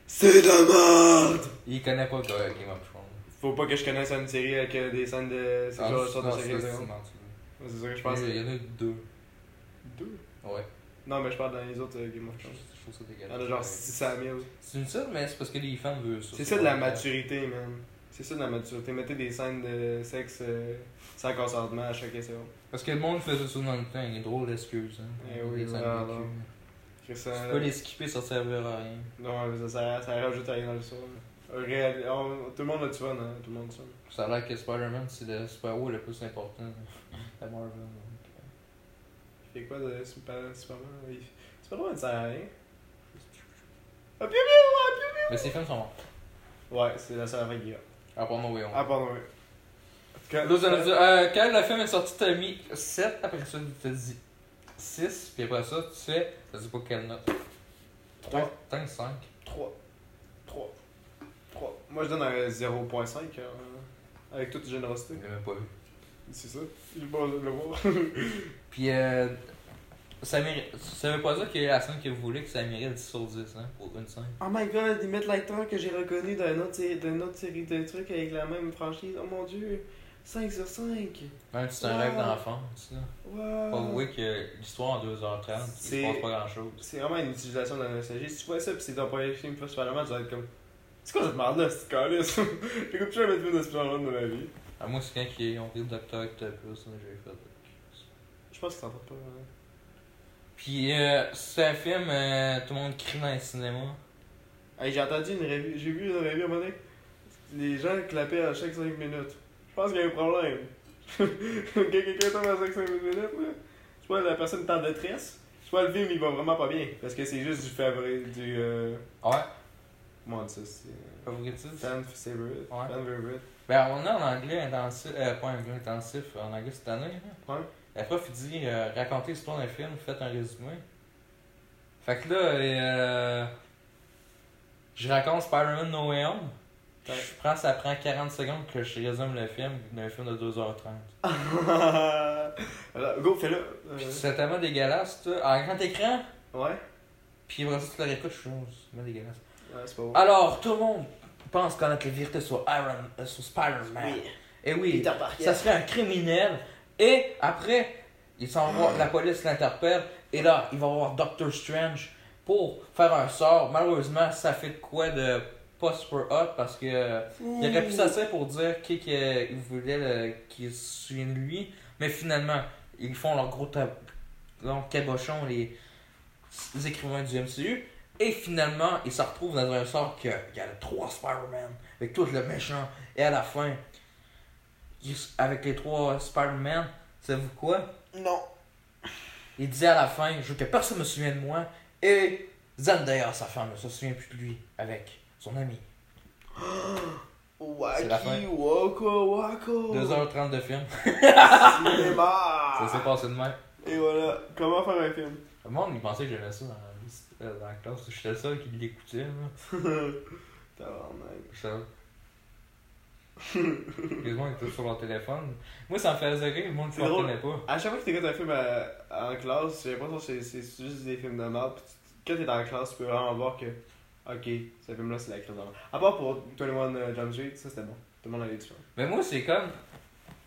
C'est de la merde! Il connaît pas Ga- Game of Thrones. Faut pas que je connaisse une série avec euh, des scènes de. C'est Ah, genre sorte de c'est série c'est C'est ça que je pense. Il y en a deux. Deux? Ouais. Non, mais je parle dans les autres euh, Game of Thrones. Je trouve ça dégueulasse. en a genre Ouais. 600 000. C'est une seule, mais c'est parce que les fans veulent ça. C'est ça de la maturité, man. C'est ça dans la maturité. Mettez des scènes de sexe euh, sans consentement à chaque essai. Parce que le monde faisait ça dans le temps, il y a drôle d'excuses. Hein. Eh oui, voilà. de Tu peux les skipper, ça servira à rien. Non, mais ça, ça, ça rajoute rien dans le son. Réal... on- Tout le monde a du fun, hein. Tout le monde a du fun. Ça a l'air que Spider-Man, c'est le super-héros le plus important de Marvel. donc, euh. Il fait quoi de Super- Superman? Il- Superman, ça sert à rien. Ah, piou, piou, ah, piou, Mais ces films sont bons. piou. Ouais, c'est la seule affaire qu'il y a. À part No Way Home. Ah, pardon, oui. Quand- Là, vous allez me dire, euh, quand le film est sorti, t'as mis 7, après ça, t'as dit 6, puis après ça, tu fais, t'as dit pas quelle note 3, t'as 5. 3. 3. 3. Moi, je donne un 0.5 euh, avec toute générosité. Je l'ai même pas vu. C'est ça. Pas osé le voir. Puis, euh, ça, mérite, ça veut pas dire que la scène que vous voulez que ça mérite 10 sur 10, hein, pour une scène. Oh my god, ils mettent l'acteur que j'ai reconnu d'une autre, d'une autre série de trucs avec la même franchise. Oh mon dieu. 5 sur 5. Même si c'est un Wow. rêve d'enfance, là. Wow. Faut avouer que l'histoire en 2h30, il C'est- se passe pas grand chose. C'est vraiment une utilisation de la nostalgie. Si tu vois ça pis c'est ton premier film plus tu vas être comme. C'est quoi cette merde là, cette calice? J'écoute jamais de film de Spider-Man de ma vie. À moi, c'est quand ils ont pris le Docteur Octopus, j'ai fait. Je pense que t'entends pas. hein. Puis, euh, c'est un film, euh, tout le monde crie dans les cinémas. Hey, j'ai entendu une revue, j'ai vu une revue à un moment donné. Les gens clapaient à chaque 5 minutes. Je pense qu'il y a un problème. Quand quelqu'un tombe à chaque 5 minutes, là, soit la personne est en détresse, soit le film il va vraiment pas bien. Parce que c'est juste du favori, du. Euh... Ouais, Comment on dit ça C'est. euh, favoritisme. Fan favorite. Ouais. Fan favorite. Ben, on a en anglais intensif, euh, pas anglais intensif, en anglais cette année. Hein. Ouais. La prof, il dit euh, racontez l'histoire d'un film, faites un résumé. Fait que là, euh, je raconte Spider-Man No Way Home. Je prends, ça prend 40 secondes que je résume le film d'un film de 2h30. Alors, go, fais-le. Euh, c'est tellement dégueulasse, toi. En grand écran, ouais. puis après ça, tu le réécoutes, je suis c'est dégueulasse. Ouais, c'est pas. Alors, tout le monde pense connaître la vérité sur Iron, euh, sur Spider-Man. Et oui, ça serait un criminel. Et après, il s'en va, la police l'interpelle. Et là, il va voir Doctor Strange pour faire un sort. Malheureusement, ça fait de quoi de pas super hot parce que euh, il aurait pu s'asseoir pour dire qui qu'il voulait qu'il se souvienne de lui. Mais finalement, ils font leur gros tab- leur cabochon, les, les écrivains du MCU. Et finalement, ils se retrouvent dans un sort qu'il y a trois Spider-Man avec tout le méchant. Et à la fin, avec les trois Spider-Man, savez-vous quoi? Non. Il disait à la fin, je veux que personne me souvienne de moi. Et Zendaya, sa femme, ne se souvient plus de lui avec son ami. Wacky, Wako, Wako. 2h30 de film. Cinéma. Ça s'est passé de même. Et voilà, comment faire un film? Le monde, il pensait que j'aimais ça dans la, euh, dans la classe. J'étais le seul qui l'écoutait. Tabarnak. Les gens étaient sur leur téléphone. Moi, ça me faisait rire, le monde ne comprenait pas. À chaque fois que t'écoutes un film à- en classe, j'ai l'impression que c'est c'est juste des films de merde. Puis tu- Quand t'es dans la classe, tu peux vraiment voir que, ok, ce film-là, c'est la crise de merde. À part pour 21 Jump Street, ça c'était bon. Tout le monde avait du fun. Mais moi, c'est comme.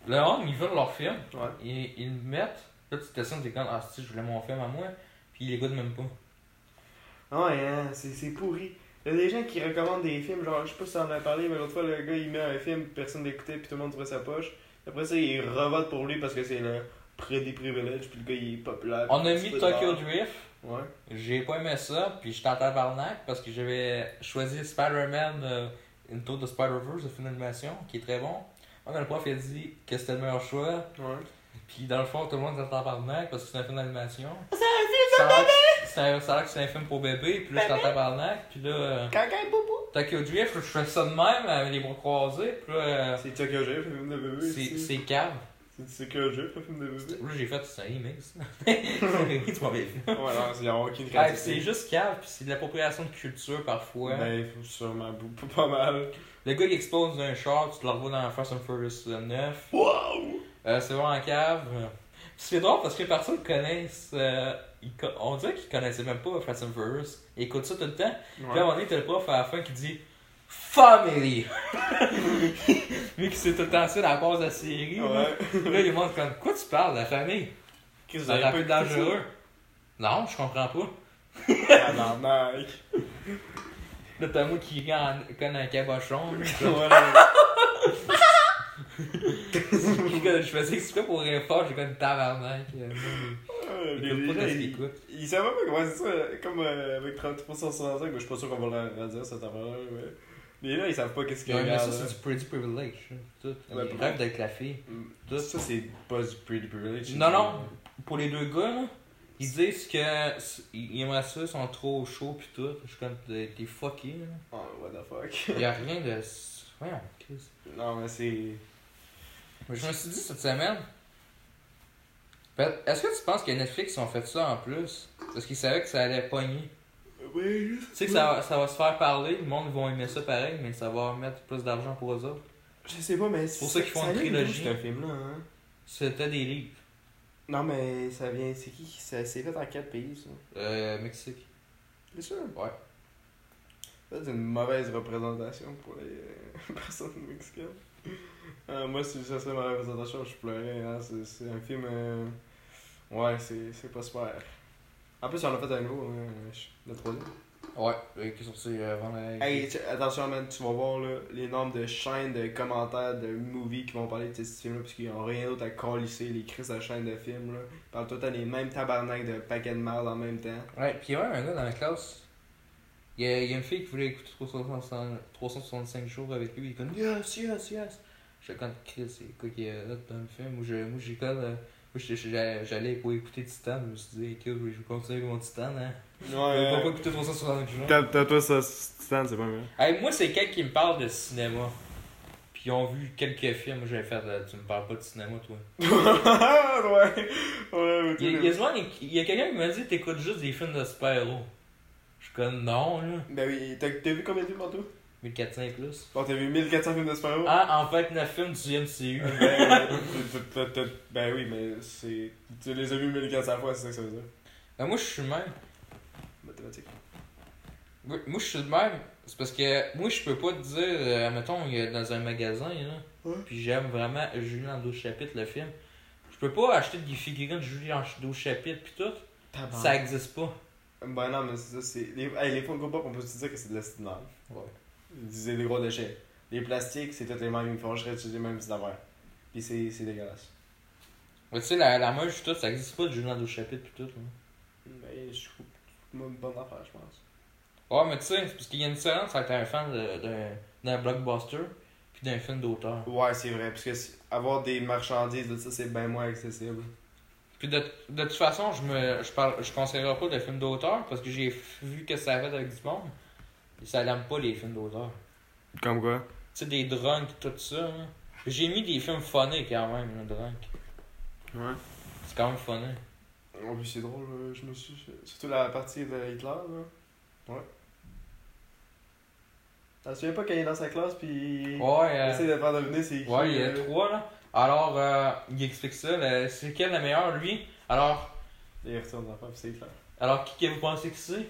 Le monde, ils veulent leur film. Ouais. Ils, ils le mettent. Là, tu te sens, t'es comme, ah, si, je voulais mon film à moi. Puis ils l'écoutent même pas. Ouais, hein, c'est pourri. Il y a des gens qui recommandent des films, genre, je sais pas si t'en as parlé, mais l'autre fois, le gars, il met un film, personne l'écoutait, puis tout le monde trouvait sa poche. Après ça, il revote pour lui parce que c'est le près des privilèges, puis le gars, il est populaire. On a mis Tokyo Drift. Ouais. J'ai pas aimé ça, puis j'étais en tabarnak parce que j'avais choisi Spider-Man euh, Into the Spider-Verse, le film d'animation, qui est très bon. Moi, le prof il a dit que c'était le meilleur choix, Ouais. puis dans le fond, tout le monde était en tabarnak parce que c'est un film d'animation. C'est un bébé! Ça a l'air que c'est un film pour bébé, puis là, j'étais en tabarnak, puis là, euh, Caca et boubou. Tokyo Drift, je fais ça de même, avec les bras croisés, puis là, euh, C'est Tokyo Drift, le film de bébé. c'est c'est cave. C'est Tokyo Drift, le film de bébé? Là, j'ai fait, c'est un remix. C'est pas bien fait. Ouais, non, a aucune créativité. c'est juste cave, puis c'est de l'appropriation de culture parfois. Ben, il faut sûrement pas mal. Le gars qui explose d'un char, tu le revois dans Fast and Furious 9. Wow! Euh, c'est vraiment cave. C'est drôle parce que les personnes connaissent. euh, ils on dirait qu'ils connaissaient même pas Fast and Furious. Ils écoutent ça tout le temps. Puis à un moment donné, t'as le prof à la fin qui dit Family! Lui qui sait tout le temps ça dans la base de la série. là. Ouais. Là, il montre comme Quoi tu parles, la famille? Qu'est-ce que avez un peu dangereux. Non, je comprends pas. Tabarnak. Là, t'as moi qui comme un cabochon. là. Voilà. Je faisais exprès pour rire fort, j'ai comme tabarnak. euh, Les pas gens, ils- qu'ils écoutent. Ils savent pas comment c'est ça, comme euh, avec 3365, mais je suis pas sûr qu'on va le redire cette affaire-là. Mais les gens, ils savent pas qu'est-ce qu'ils mais regardent. ça, là. c'est du pretty privilege. hein, Tout. Ouais, Ils rêvent d'être la fille. Mm. Ça, c'est pas du pretty privilege. Non, non. Pour les deux gars, là, ils disent que s- ils aimeraient ça, ils sont trop chauds pis tout. Je suis comme, t'es t'es fucké, là. Oh, what the fuck. Y'a rien de. Voyons, Chris. Non, mais c'est. Mais je me suis dit cette semaine. Est-ce que tu penses que Netflix ont fait ça en plus? Parce qu'ils savaient que ça allait pogner. Oui, Tu sais que ça, va- ça va se faire parler, le monde va aimer ça pareil, mais ça va mettre plus d'argent pour eux autres. Je sais pas, mais C'est pour ça qu'ils font une trilogie. C'est un film-là, hein. C'était des livres. Non, mais ça vient. C'est qui ça- C'est fait dans quel pays, ça? Euh, Mexique. C'est sûr? Ouais. Ça, c'est une mauvaise représentation pour les euh, personnes mexicaines. Euh, moi, si ça serait ma représentation, je pleurais. Hein. C'est, c'est un film. euh, Ouais, c'est, pas super. En plus, on a fait un nouveau, hein, le troisième. Ouais, euh, qui est sorti euh, avant la. Hey, attention, man, tu vas voir là, les nombres de chaînes, de commentaires, de movies qui vont parler de ces films-là, parce qu'ils ont rien d'autre à colisser, les crises de chaînes de films. Là. Ils parlent tout le temps des mêmes tabarnak de paquets de merde en même temps. Ouais, pis il y un gars dans la classe. Il y a, il y a une fille qui voulait écouter 365, 365 jours avec lui. Il est comme Yes, yes, yes. Je suis comme Chris, c'est quoi qui est là dans le film? Moi, je- moi j'écoute. euh, moi, j'étais- j'allais pour écouter Titan. Je me suis dit, Chris, je vais continuer avec mon Titan. Hein. Ouais, Pourquoi écouter 365 jours? T'as, toi ça, Stan, c'est pas mieux. Hey, moi, c'est quelqu'un qui me parle de cinéma. Puis ils ont vu quelques films. Moi, j'avais fait, tu me parles pas de cinéma, toi. ouais, ouais, Il y a, il y a souvent- il y a quelqu'un qui m'a dit, t'écoutes juste des films de super-héros. Comme, non, là. Ben oui, t'as, t'as vu combien de films tantôt? 1400 et plus. Bon, t'as vu 1400 films de super-héros? Ah, en fait, 9 films du MCU. ben, ben oui, mais c'est. Tu les as vus 1400 fois, c'est ça que ça veut dire. Ben, moi, je suis le même. Mathématiques. Moi, moi, je suis le même. C'est parce que moi, je peux pas te dire, euh, mettons, dans un magasin, là. Puis j'aime vraiment Julien en 12 chapitres, le film. Je peux pas acheter des figurines de Julien en 12 chapitres, pis tout. Ça existe pas. Ben non, mais c'est ça, c'est. Les, hey, les Funko Pop, on peut se dire que c'est de la style Ouais. Ils disaient des gros déchets. Les plastiques, c'est tout les mêmes, ils font juste réutiliser les mêmes affaires. Pis c'est, c'est dégueulasse. Mais tu sais, la, la moche, tout, ça existe pas de Julien en 12 chapitres, pis tout. Là. Ben, je trouve c'est une bonne affaire, je pense. Ouais, mais tu sais, c'est parce qu'il y a une différence entre un fan de- d'un d'un blockbuster puis d'un film d'auteur. Ouais, c'est vrai, parce que si- avoir des marchandises de ça, c'est bien moins accessible. Puis de, de toute façon, je me je parle je conseillerais pas de films d'auteur parce que j'ai vu que ça fait avec du monde. Et ça l'aime pas les films d'auteur. Comme quoi? Tu sais, des drunks, tout ça. hein. J'ai mis des films funnés quand même, un drunk. Ouais. C'est quand même funny. En plus, c'est drôle, euh, je me suis. Surtout la partie de Hitler, là. Ouais. T'en souviens pas quand il est dans sa classe, puis. Ouais, Il euh, essaie de faire deviner c'est qui. ouais, il y a euh, trois là. Alors, euh, il explique ça. le- C'est quel le meilleur, lui? Alors, Il retourne dans la puis c'est Hitler. alors qui que vous pensez que c'est?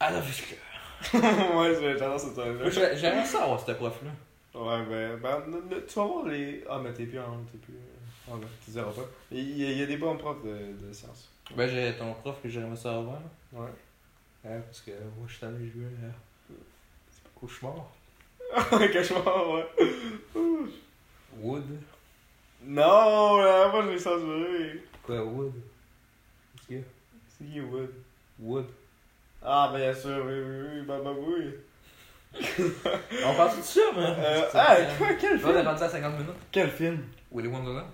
Adolf Hitler. ouais, j'ai- j'adore cette j'ai- J'aimerais ça avoir cette prof-là. Ouais, ben, ben, tu vas voir les. Ah, mais t'es plus en. T'es plus. Ah, ben, tu diras pas. Il y, a, il y a des bons profs de, de sciences. Ben, j'ai ton prof que j'aimerais ça avoir. Ouais. Ouais, parce que moi, je suis allé jouer à. C'est pas cauchemar. Cauchemar, ouais. Wood. Non, là, moi je l'ai censuré. Quoi, Wood? Qu'est-ce qu'il y a? C'est qui Wood? Wood. Ah, bien sûr, oui, oui, oui, Baba Bouille. On parle de ça, man. Euh, C'est- ah, quoi, quel On est film? rendu à 50 minutes. Quel film? Willy Wonderland.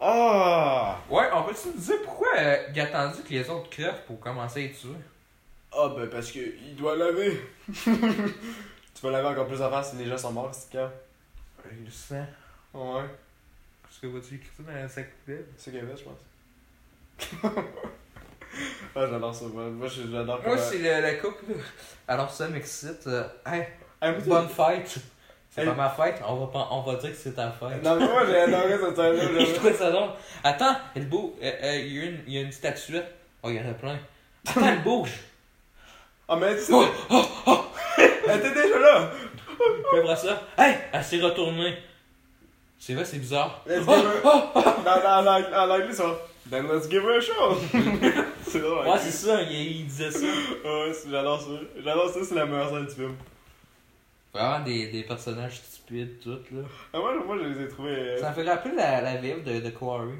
Ah Ouais, on peut-tu dire pourquoi euh, il a attendu que les autres crèvent pour commencer à être tués? Ah, ben, parce que il doit laver. tu vas laver encore plus avant si les gens sont morts, c'est le cas. Je sais. Ouais, que vas-tu écrire ça dans la sac poubelle c'est avait, je pense. ah, j'adore ça, moi, moi j'adore Moi, c'est la couple. là. Alors, ça m'excite. euh, hey, Ah, mais bonne fête. C'est Hey. pas ma fête, on va, pas- on va dire que c'est ta fête. Non, mais moi j'ai adoré cette scène-là. je trouvais ça drôle. Attends, elle bouge. euh, euh, Il y, a une- il y a une statuette. Oh, il y en a plein. Attends, elle bouge. Ah, mais tu sais. Oh, Elle était déjà là Puis après ça, hey, elle s'est retournée. C'est vrai, c'est bizarre. Let's Oh, give her... dans, dans, dans, en anglais, ça. Then let's give her a show. c'est drôle. Ouais, c'est ça, il, il disait ça. Ouais, j'adore ça. J'adore ça, c'est la meilleure scène du film. Vraiment des, des personnages stupides, tout, là. Ah, moi, moi, je les ai trouvés. euh, Ça me fait rappeler la, la VF de, de Quarry,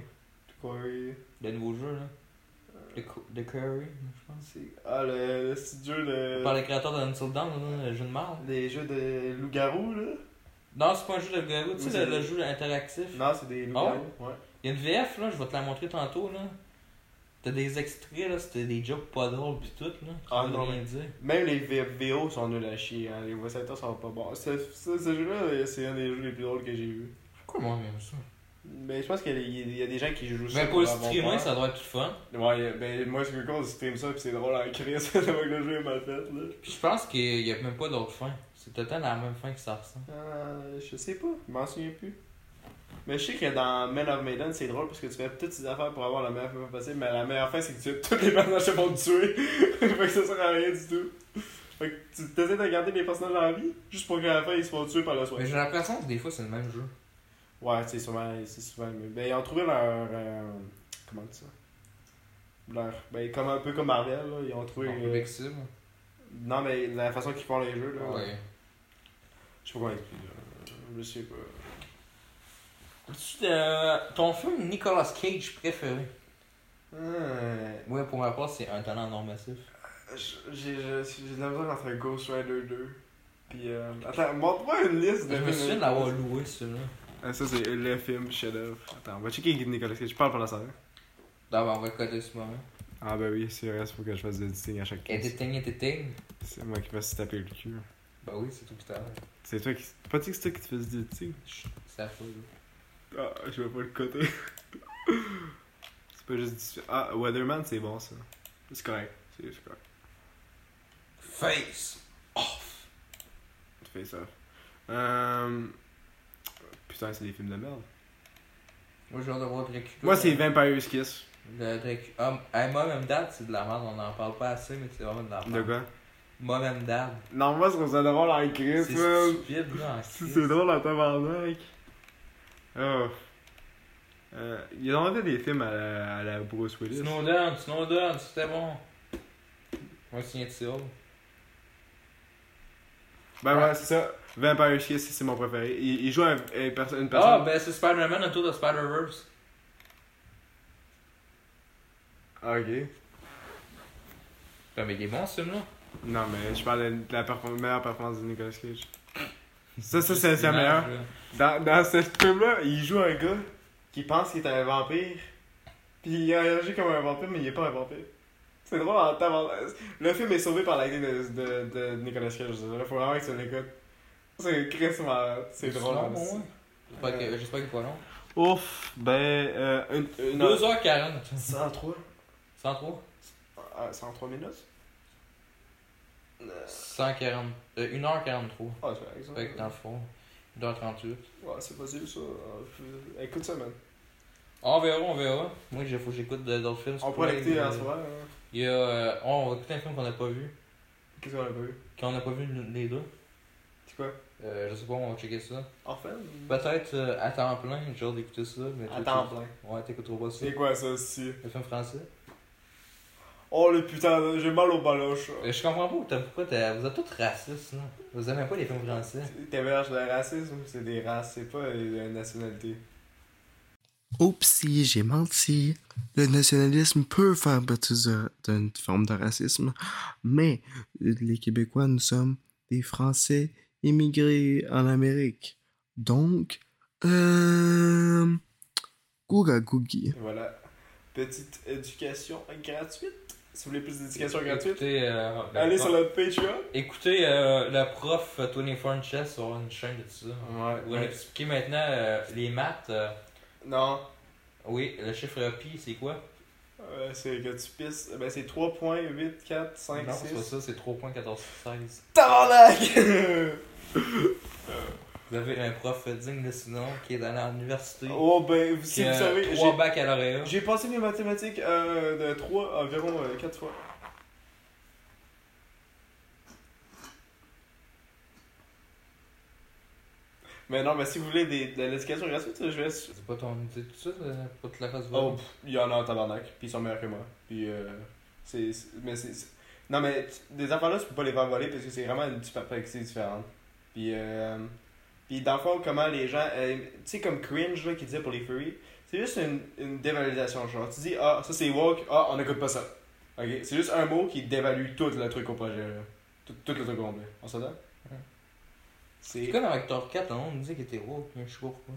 oui. le nouveau jeu, là. De, Qu- de Quarry, je pense. Ah, le, le jeu de. Par les créateurs de Until Dawn, là, le jeu de marde. Des jeux de loup-garou, là. Non, c'est pas un jeu de garou, tu sais, le, le jeu interactif. Non, c'est des loups-garous. ouais. Il y a une VF, là, je vais te la montrer tantôt, là. T'as des extraits, là, c'était des jokes pas drôles pis tout, là. Ah, non, rien mais- dire. Même les VO sont nuls à chier, hein. Les actors sont pas bons. Ce, ce, ce jeu-là, c'est un des jeux les plus drôles que j'ai vu. Pourquoi moi, même ça? Mais je pense qu'il y, a- il y a des gens qui jouent ça. Mais pour le streamer, ça doit être tout fun. Ouais, ben moi, je me je stream ça, pis c'est drôle à créer ça, avec le jeu est mal fait, là. Puis je pense qu'il y a même pas d'autre fin. C'est temps la même fin que ça ressemble. Euh, je sais pas, je m'en souviens plus. Mais je sais que dans Men of Maiden, c'est drôle parce que tu fais toutes tes affaires pour avoir la meilleure fin possible, mais la meilleure fin, c'est que tu, tous les personnages se font tuer. fait que ça sert à rien du tout. Fait que tu essaies de garder les personnages en vie, juste pour qu'à la fin, ils se font tuer par le soin. Mais j'ai l'impression que des fois, c'est le même jeu. Ouais, c'est souvent, c'est souvent le même. Ben, ils ont trouvé leur. euh, comment dire ça? Leur. Ben, comme un peu comme Marvel, là, ils ont trouvé. Non, euh, non, mais la façon qu'ils font les jeux, là. Ouais. Je sais pas comment expliquer, là. Je sais pas. Tu, euh, ton film Nicolas Cage préféré? Ouais. Ouais, pour ma part, c'est un talent normatif. J'ai j'ai- j'ai de la misère entre Ghost Rider 2 puis euh... Attends, montre-moi une liste de Je me souviens de l'avoir loué, celui-là. Ah, ça c'est le film chef-d'œuvre. Attends, on va checker Nicolas Cage. Je parle pendant ça. hein. Ben, on va le coder ce moment. Ah ben oui, c'est vrai, il faut que je fasse du editing à chaque case. Editing, editing. C'est moi qui vais se taper le cul. Bah oui, c'est tout qui t'arrive. C'est toi qui... Pas que c'est toi qui te fais du editing? C'est affreux, là. Ah, je vais pas le coter. c'est pas juste du... Ah, Weatherman c'est bon ça. C'est correct. C'est correct. Face off. Fais ça. Euh... Putain, c'est des films de merde. Moi, j'ai hâte de voir Dracula. Moi c'est Vampire's Kiss. Le Dracula. Ah, Mom and Dad, c'est de la merde. On en parle pas assez, mais c'est vraiment de la merde. De quoi? Mom Dad. Non, moi je trouve ça drôle en Chris, C'est stupide, là, en c'est drôle en tabarnak. Oh. Euh, ils ont fait des films à la, à la Bruce Willis. Snowden, Snowden, c'était bon. Moi, c'est tir. Ben ouais, c'est ça. Vampire's Kiss, c'est mon préféré. Il, il joue un, un perso- une Ah, personne. ben c'est Spider-Man Into the Spider-Verse. Ah, ok. Ben, mais il est bon, ce film-là. Non, mais je parle de la perform- meilleure performance de Nicolas Cage. Ça, ça c'est c'est la meilleure. Dans, dans ce film-là, il joue un gars qui pense qu'il est un vampire. Puis il agit comme un vampire, mais il est pas un vampire. C'est drôle en. Le film est sauvé par l'acting de, de, de Nicolas Cage. Il faut vraiment que tu l'écoutes. C'est Chris. C'est drôle. long, hein. ouais. J'espère que- J'espère qu'il est pas long. Ouf, ben. Euh, une, une 2h40. 103 103 Ah, 103 minutes? 140. Euh, 1h43. Ah, c'est par Fait que dans le fond, 1h38. Ouais, c'est possible ça. Euh, Écoute ça, man. On verra, on verra. Moi, il faut que j'écoute d'autres films. On pourrait l'écouter Euh, en soir. hein. Il y a. euh, on va écouter un film qu'on n'a pas vu. Qu'est-ce qu'on a pas vu? Qu'on n'a pas vu les deux. C'est quoi? Euh, je sais pas, on va checker ça. Orphan? Peut-être euh, à temps plein, hâte d'écouter ça. Mais À temps plein. Ouais, t'écouteras pas ça. C'est quoi ça aussi Le film français. Oh le putain, j'ai mal au baloche. Euh, Je comprends pas pourquoi t'as- vous êtes tous racistes, là. Vous aimez pas les films français. T'héberges le racisme, c'est des races, c'est pas une nationalité. Oupsie, j'ai menti. Le nationalisme peut faire partie d'une forme de racisme, mais les Québécois, nous sommes des Français immigrés en Amérique. Donc, euh... Googa Googie. Voilà. Petite éducation gratuite. Si vous voulez plus d'éducation gratuite, Écoutez, euh, le allez prof- sur notre Patreon. Écoutez euh, le prof euh, 24 Chess sur une chaîne de tout ça. Ouais. Vous allez expliquer maintenant euh, les maths. euh, Non, oui, le chiffre pi, c'est quoi? Euh, c'est que tu pisses. Ben c'est 3.8, 4, 5, Non, c'est pas 6. ça, c'est 3.1416. Tabarnak! Vous avez un prof digne de ce nom qui est allé à l'université. oh ben, si vous savez, trois j'ai- baccalauréats. j'ai passé mes mathématiques euh, de 3 environ 4 fois. Mais non, mais si vous voulez des, de l'éducation gratuite, je vais. C'est pas ton idée tout ça, euh, pour tu la fasses Oh, il y en a en tabarnak, puis ils sont meilleurs que moi. Puis, euh, c'est. Mais c'est. Non, mais des affaires là, tu peux pas les faire voler parce que c'est vraiment une perspective différente. Puis, euh, puis dans le fond, comment les gens. euh, tu sais, comme cringe là, qui disait pour les furries, c'est juste une, une dévalorisation. Genre, tu dis, ah, ça c'est woke, ah, on n'écoute pas ça. Ok, c'est juste un mot qui dévalue tout le truc au projet. là. Tout, tout le truc complet. On s'entend? Ouais. C'est. Comme avec Thor 4, le monde me disait qu'il était woke, mais je sais pas pourquoi.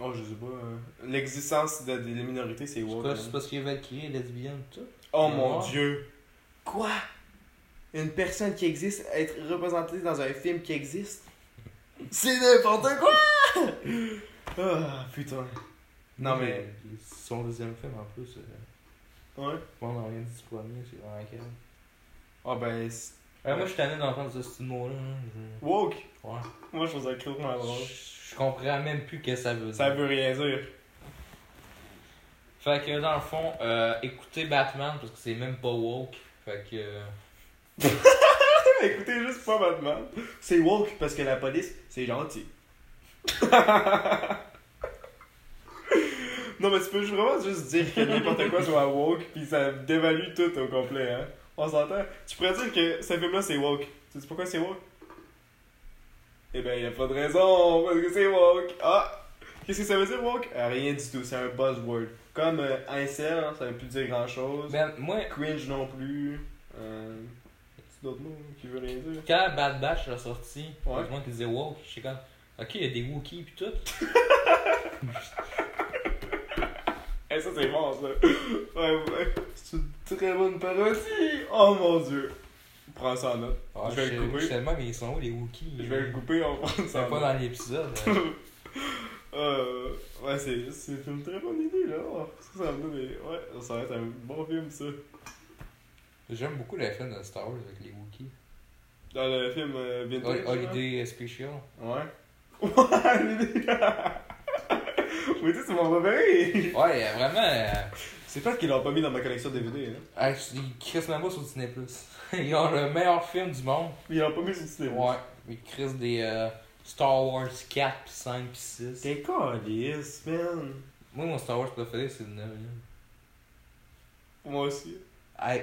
Oh, je sais pas. euh, L'existence de, des minorités, c'est woke. man. c'est parce avait Valkyrie, lesbienne, tout. Oh mon dieu. Quoi? Une personne qui existe être représentée dans un film qui existe? C'est n'importe quoi! Ah, putain. Non mais. Son deuxième film en plus, euh, Ouais. on n'a rien dit du premier, c'est vraiment calme. Ah ben. Ouais, moi, je suis tanné d'entendre ce mot-là. je- Woke? Ouais. Moi je trouve ça crûment drôle. Je comprends même plus que ça veut dire. Ça veut rien dire. Fait que dans le fond, euh, écoutez Batman parce que c'est même pas woke. Fait que. Écoutez juste pas Batman. C'est woke parce que la police, c'est gentil. non mais tu peux vraiment juste dire que n'importe quoi soit woke puis ça dévalue tout au complet hein. On s'entend? Tu pourrais dire que ce film là c'est woke. Tu sais pourquoi c'est woke? Eh ben y a pas de raison parce que c'est woke. Ah! Qu'est-ce que ça veut dire woke? Euh, rien du tout, c'est un buzzword. Comme euh, incel, hein, ça veut plus dire grand chose. Ben, moi, Cringe non plus. Euh, d'autres mots qui veulent rien dire. quand Bad Batch a sorti, Ouais. ouais. moi qui disait woke, je suis comme. Ok, il y a des Wookiees pis tout. Eh, ça c'est bon ça. Ouais, ouais. C'est une très bonne parodie. Oh mon dieu. Prends ça en note. Ah, Je vais le couper. Sais tellement, mais ils sont où les Wookiees? Je vais le couper, on prend ça en pas note. dans l'épisode. hein. Euh, ouais, c'est une très bonne idée là. Ça, ça me donne des- Ouais, ça va être un bon film ça. J'aime beaucoup le film de Star Wars avec les Wookiees. Dans le film euh, Vintage. Hol- Holiday Special. Ouais. Ouais. Oui, tu sais, c'est mon préféré. Ouais, vraiment. euh, C'est pas qu'ils l'ont pas mis dans ma collection DVD. Hein. hey, ils crissent même pas sur Disney+. Ils ont le meilleur film du monde. Ils l'ont pas mis sur cinéma. Ouais. Ils crissent des euh, Star Wars 4, puis 5, puis 6. T'es calice, man. Moi, mon Star Wars préféré, c'est le 9 Moi aussi.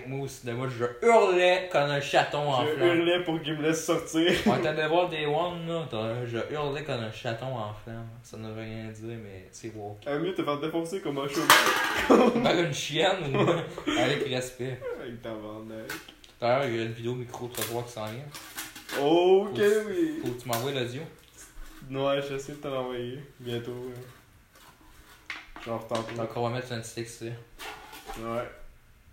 Moi aussi, de moi, je hurlais comme un chaton en Je flamme. hurlais pour qu'ils me laissent sortir. On était allé voir Day One, là, t'as- je hurlais comme un chaton en flamme. Ça ne veut rien dire, mais c'est woke. À mieux te faire défoncer comme un chauve. Par une chienne ou avec respect. Avec ta tabarnak. D'ailleurs, il y a une vidéo micro-trottoir qui s'en vient. Ok, Faut- oui. Faut que tu m'envoies l'audio. Ouais, j'essaie de te l'envoyer. Bientôt. ouais. Genre tantôt. Donc, on va mettre un petit extrait. Ouais.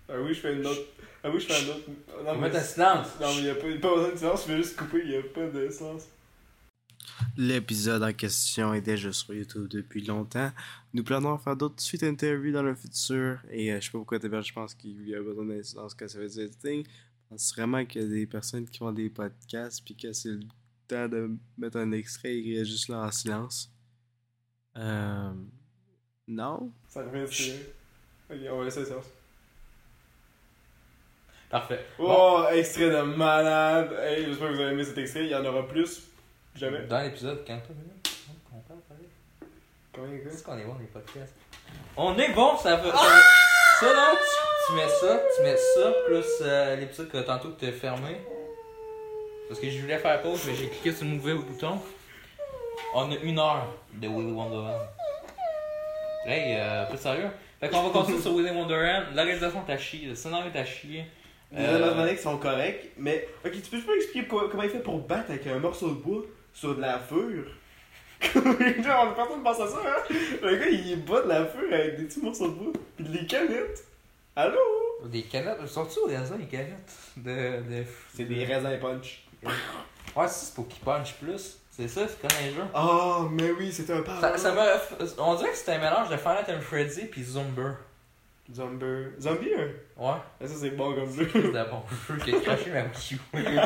Ah oui, je fais une autre. Ah oui, je fais une autre. On Non, va mais mettre un silence? Non, mais il n'y a pas, pas besoin de silence, je vais juste couper, il n'y a pas de silence. L'épisode en question est déjà sur YouTube depuis longtemps. Nous planons faire d'autres suites interviews dans le futur. Et euh, je sais pas pourquoi Tébert, je pense qu'il y a besoin d'incidence que ça veut dire editing. Je pense vraiment qu'il y a des personnes qui font des podcasts puis que c'est le temps de mettre un extrait et juste là en silence. Euh... Non? Ça revient sur. Ok, on va laisser le silence. Parfait. Bon, Oh, extrait de malade! Hey, j'espère que vous avez aimé cet extrait, il y en aura plus. Jamais. dans l'épisode, quand on parle, pareil. Qu'est-ce qu'on est bon les podcasts? On est bon, ça veut. Ça, là, tu, tu mets ça, tu mets ça, plus euh, l'épisode que tantôt que t'as fermé. Parce que je voulais faire pause, mais j'ai cliqué sur le mauvais bouton. On a une heure de Willy Wonderland. Hey, euh, peu sérieux. Fait qu'on va continuer sur Willy Wonderland. La réalisation à chier, le scénario à chier. Les Euh, mathématiques sont corrects, mais. Ok, tu peux juste pas expliquer quoi- comment il fait pour battre avec un morceau de bois sur de la fure? Genre, personne pense à ça, hein? Le gars, il bat de la fure avec des petits morceaux de bois, pis des canettes. Allô? Des canettes, sont-tu au raisin les canettes? De, de... C'est des raisins punch. Ouais, c'est pour qu'ils punch plus. C'est ça, c'est comme un jeu. Oh, mais oui, c'était un power. Ça. On dirait que c'était un mélange de Final Fantasy Freddy puis Zumber. Zombie. Zombie, hein? Ouais, Ah, Ça, c'est bon comme jeu. c'est bon jeu qui a craché ma Wii U.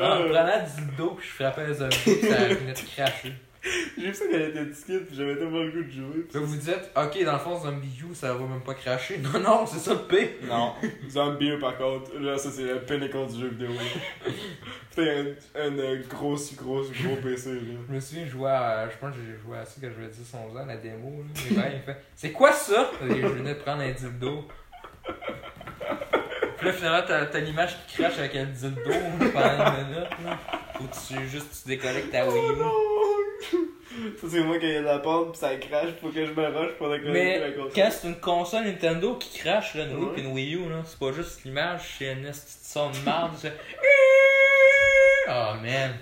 En prenant du puis je frappais un zombie, ça venait de cracher. J'ai vu ça quand elle était petite, pis j'avais tellement le goût de jouer. pis vous dites, ok, dans le fond, Zombie U, ça va même pas cracher. Non, non, c'est ça le P. Non. Zombie, par contre, là, ça, c'est le pinnacle du jeu vidéo. Putain, un, un gros, gros, gros PC, là. Je me souviens, je jouais à. Je pense que j'ai joué à ça quand j'avais 10 11 ans, la démo. Là. Fait C'est quoi ça? Et je venais de prendre un dildo. Puis là, finalement, t'as t'as l'image qui crache avec un dildo pendant une minute. Là. Ou tu juste tu déconnectes ta Wii U. Ça, c'est moi qui ai la porte pis ça crache, faut que je me rush pour la Mais console. quand c'est une console Nintendo qui crache, là, une Wii Ouais. pis une Wii U, là, c'est pas juste l'image, c'est une petite son de merde. c'est- Oh man.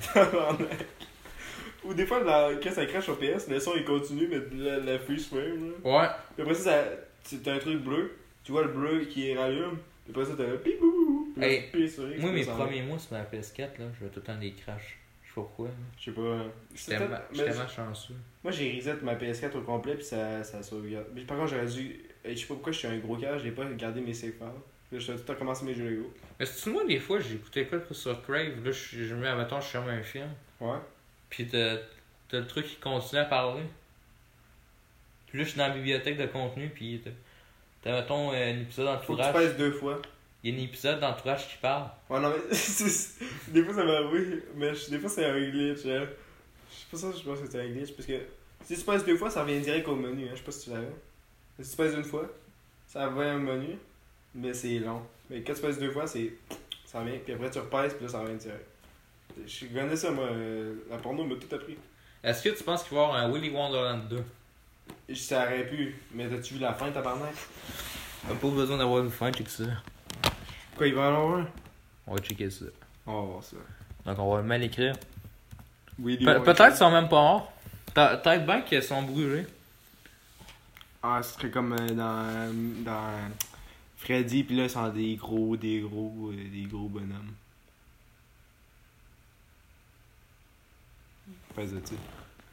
Ou des fois, la- quand ça crache au PS, le son il continue, mais la, la freeze frame. Là. Ouais. Puis après ça, ça t'as un truc bleu, tu vois le bleu qui rallume, puis après ça, t'as un pibou. Puis là, Hey, Moi, mes premiers mois sur ma PS4, là, je vais tout le temps des crashs. Je pourquoi. Je sais pas. J'étais mais- mal chanceux. Moi, j'ai reset ma PS4 au complet, puis ça, ça sauvegarde. Mais par contre, j'aurais dû. Je sais pas pourquoi je suis un gros cage, j'ai pas gardé mes save files. Puis je tout le temps commencé mes jeux Lego. Mais c'est moi, des fois, j'écoutais quoi sur Crave, là, je, je mets, mettons, je ferme un film, Ouais. pis t'as le truc qui continue à parler. Puis là, je suis dans la bibliothèque de contenu, pis t'as- t'as, mettons, un épisode Faut que tu deux fois. Il y a un épisode d'entourage qui parle. Ouais, non, mais. des fois, ça m'a oui, mais je- des fois, c'est un glitch. hein. Je sais pas ça, je pense que c'est un glitch, parce que si tu passes deux fois, ça revient direct au menu. Hein. Je sais pas si tu savais. Si tu passes une fois, ça revient au menu, mais c'est long. Mais quand tu passes deux fois, c'est. Ça revient, puis après tu repasses, puis là, ça revient direct. Je connais ça, moi. euh, La porno m'a tout appris. Est-ce que tu penses qu'il va y avoir un Willy Wonderland 2 Je ça aurait pu, mais t'as-tu vu la fin, tabarnak? T'as pas besoin d'avoir une fin, check ça. Quoi, il va un? On va checker ça. On va voir ça. Donc, on va mal écrire. Oui, Pe- Peut-être qu'ils sont même pas morts. Pe- Peut-être bien qu'ils sont brûlés. Ah, ce serait comme euh, dans, dans Freddy, puis là, ils sont des gros, des gros, euh, des gros bonhommes. Fais ça, tu sais.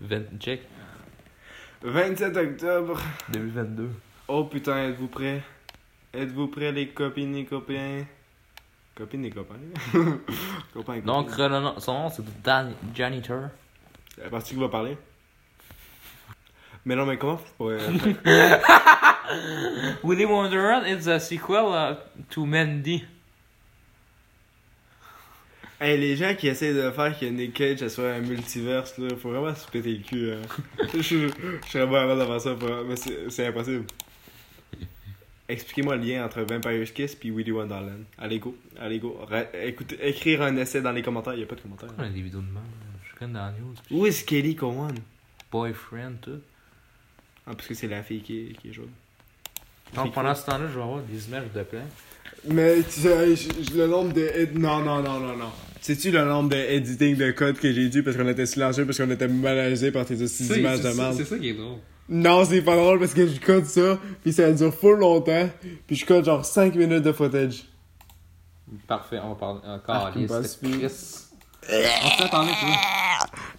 20, check. 27 octobre. 2022. Oh putain, êtes-vous prêts? Êtes-vous prêts, les copines et copains? Copines et copains? copains et Donc, copines. Renan- son nom, c'est Dan Janitor. C'est la partie qui va parler. Mais non, mais comment? Ouais, Willy Wonderland is a sequel uh, to Mandy. Hey, les gens qui essaient de faire que Nick Cage soit un multiverse, là, faut vraiment se péter le cul. Hein. je, je, je serais de faire ça, mais c'est impossible. Expliquez-moi le lien entre Vampire's Kiss et Willy Wonderland. Allez, go. Allez, go. Ra- écoutez, écrire un essai dans les commentaires, y a pas de commentaires. On a des vidéos de même. Je connais dans la news. puis Où est Kelly Cowan? Boyfriend, tout. Ah, parce que c'est la fille qui, qui est jaune. Donc, pendant ce temps-là, je vais avoir des images de plein. Mais tu sais, je- je- le nombre de. ed- Non, non, non, non, non. Sais-tu le nombre de editing de code que j'ai dû parce qu'on était silencieux, parce qu'on était malaisé par tes aussi images de merde? ça qui est drôle. Non, c'est pas drôle parce que je code ça, puis ça dure full longtemps, puis je code genre 5 minutes de footage. Parfait, on va parler encore. Ah, puis- On s'est attendu, tu vois.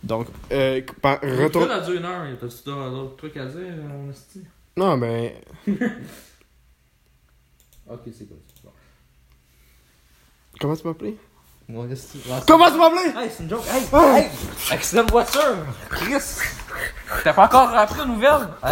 Donc, euh, par, Retour. retourne. dans une heure, t'as-tu d'autres trucs à dire, mon esti? Non, mais. Ok, c'est cool. bon. Comment tu m'appelles. Comment tu m'appelles Hey, c'est une joke. Hey, hey, accident de voiture. Chris. T'as pas encore appris la nouvelle?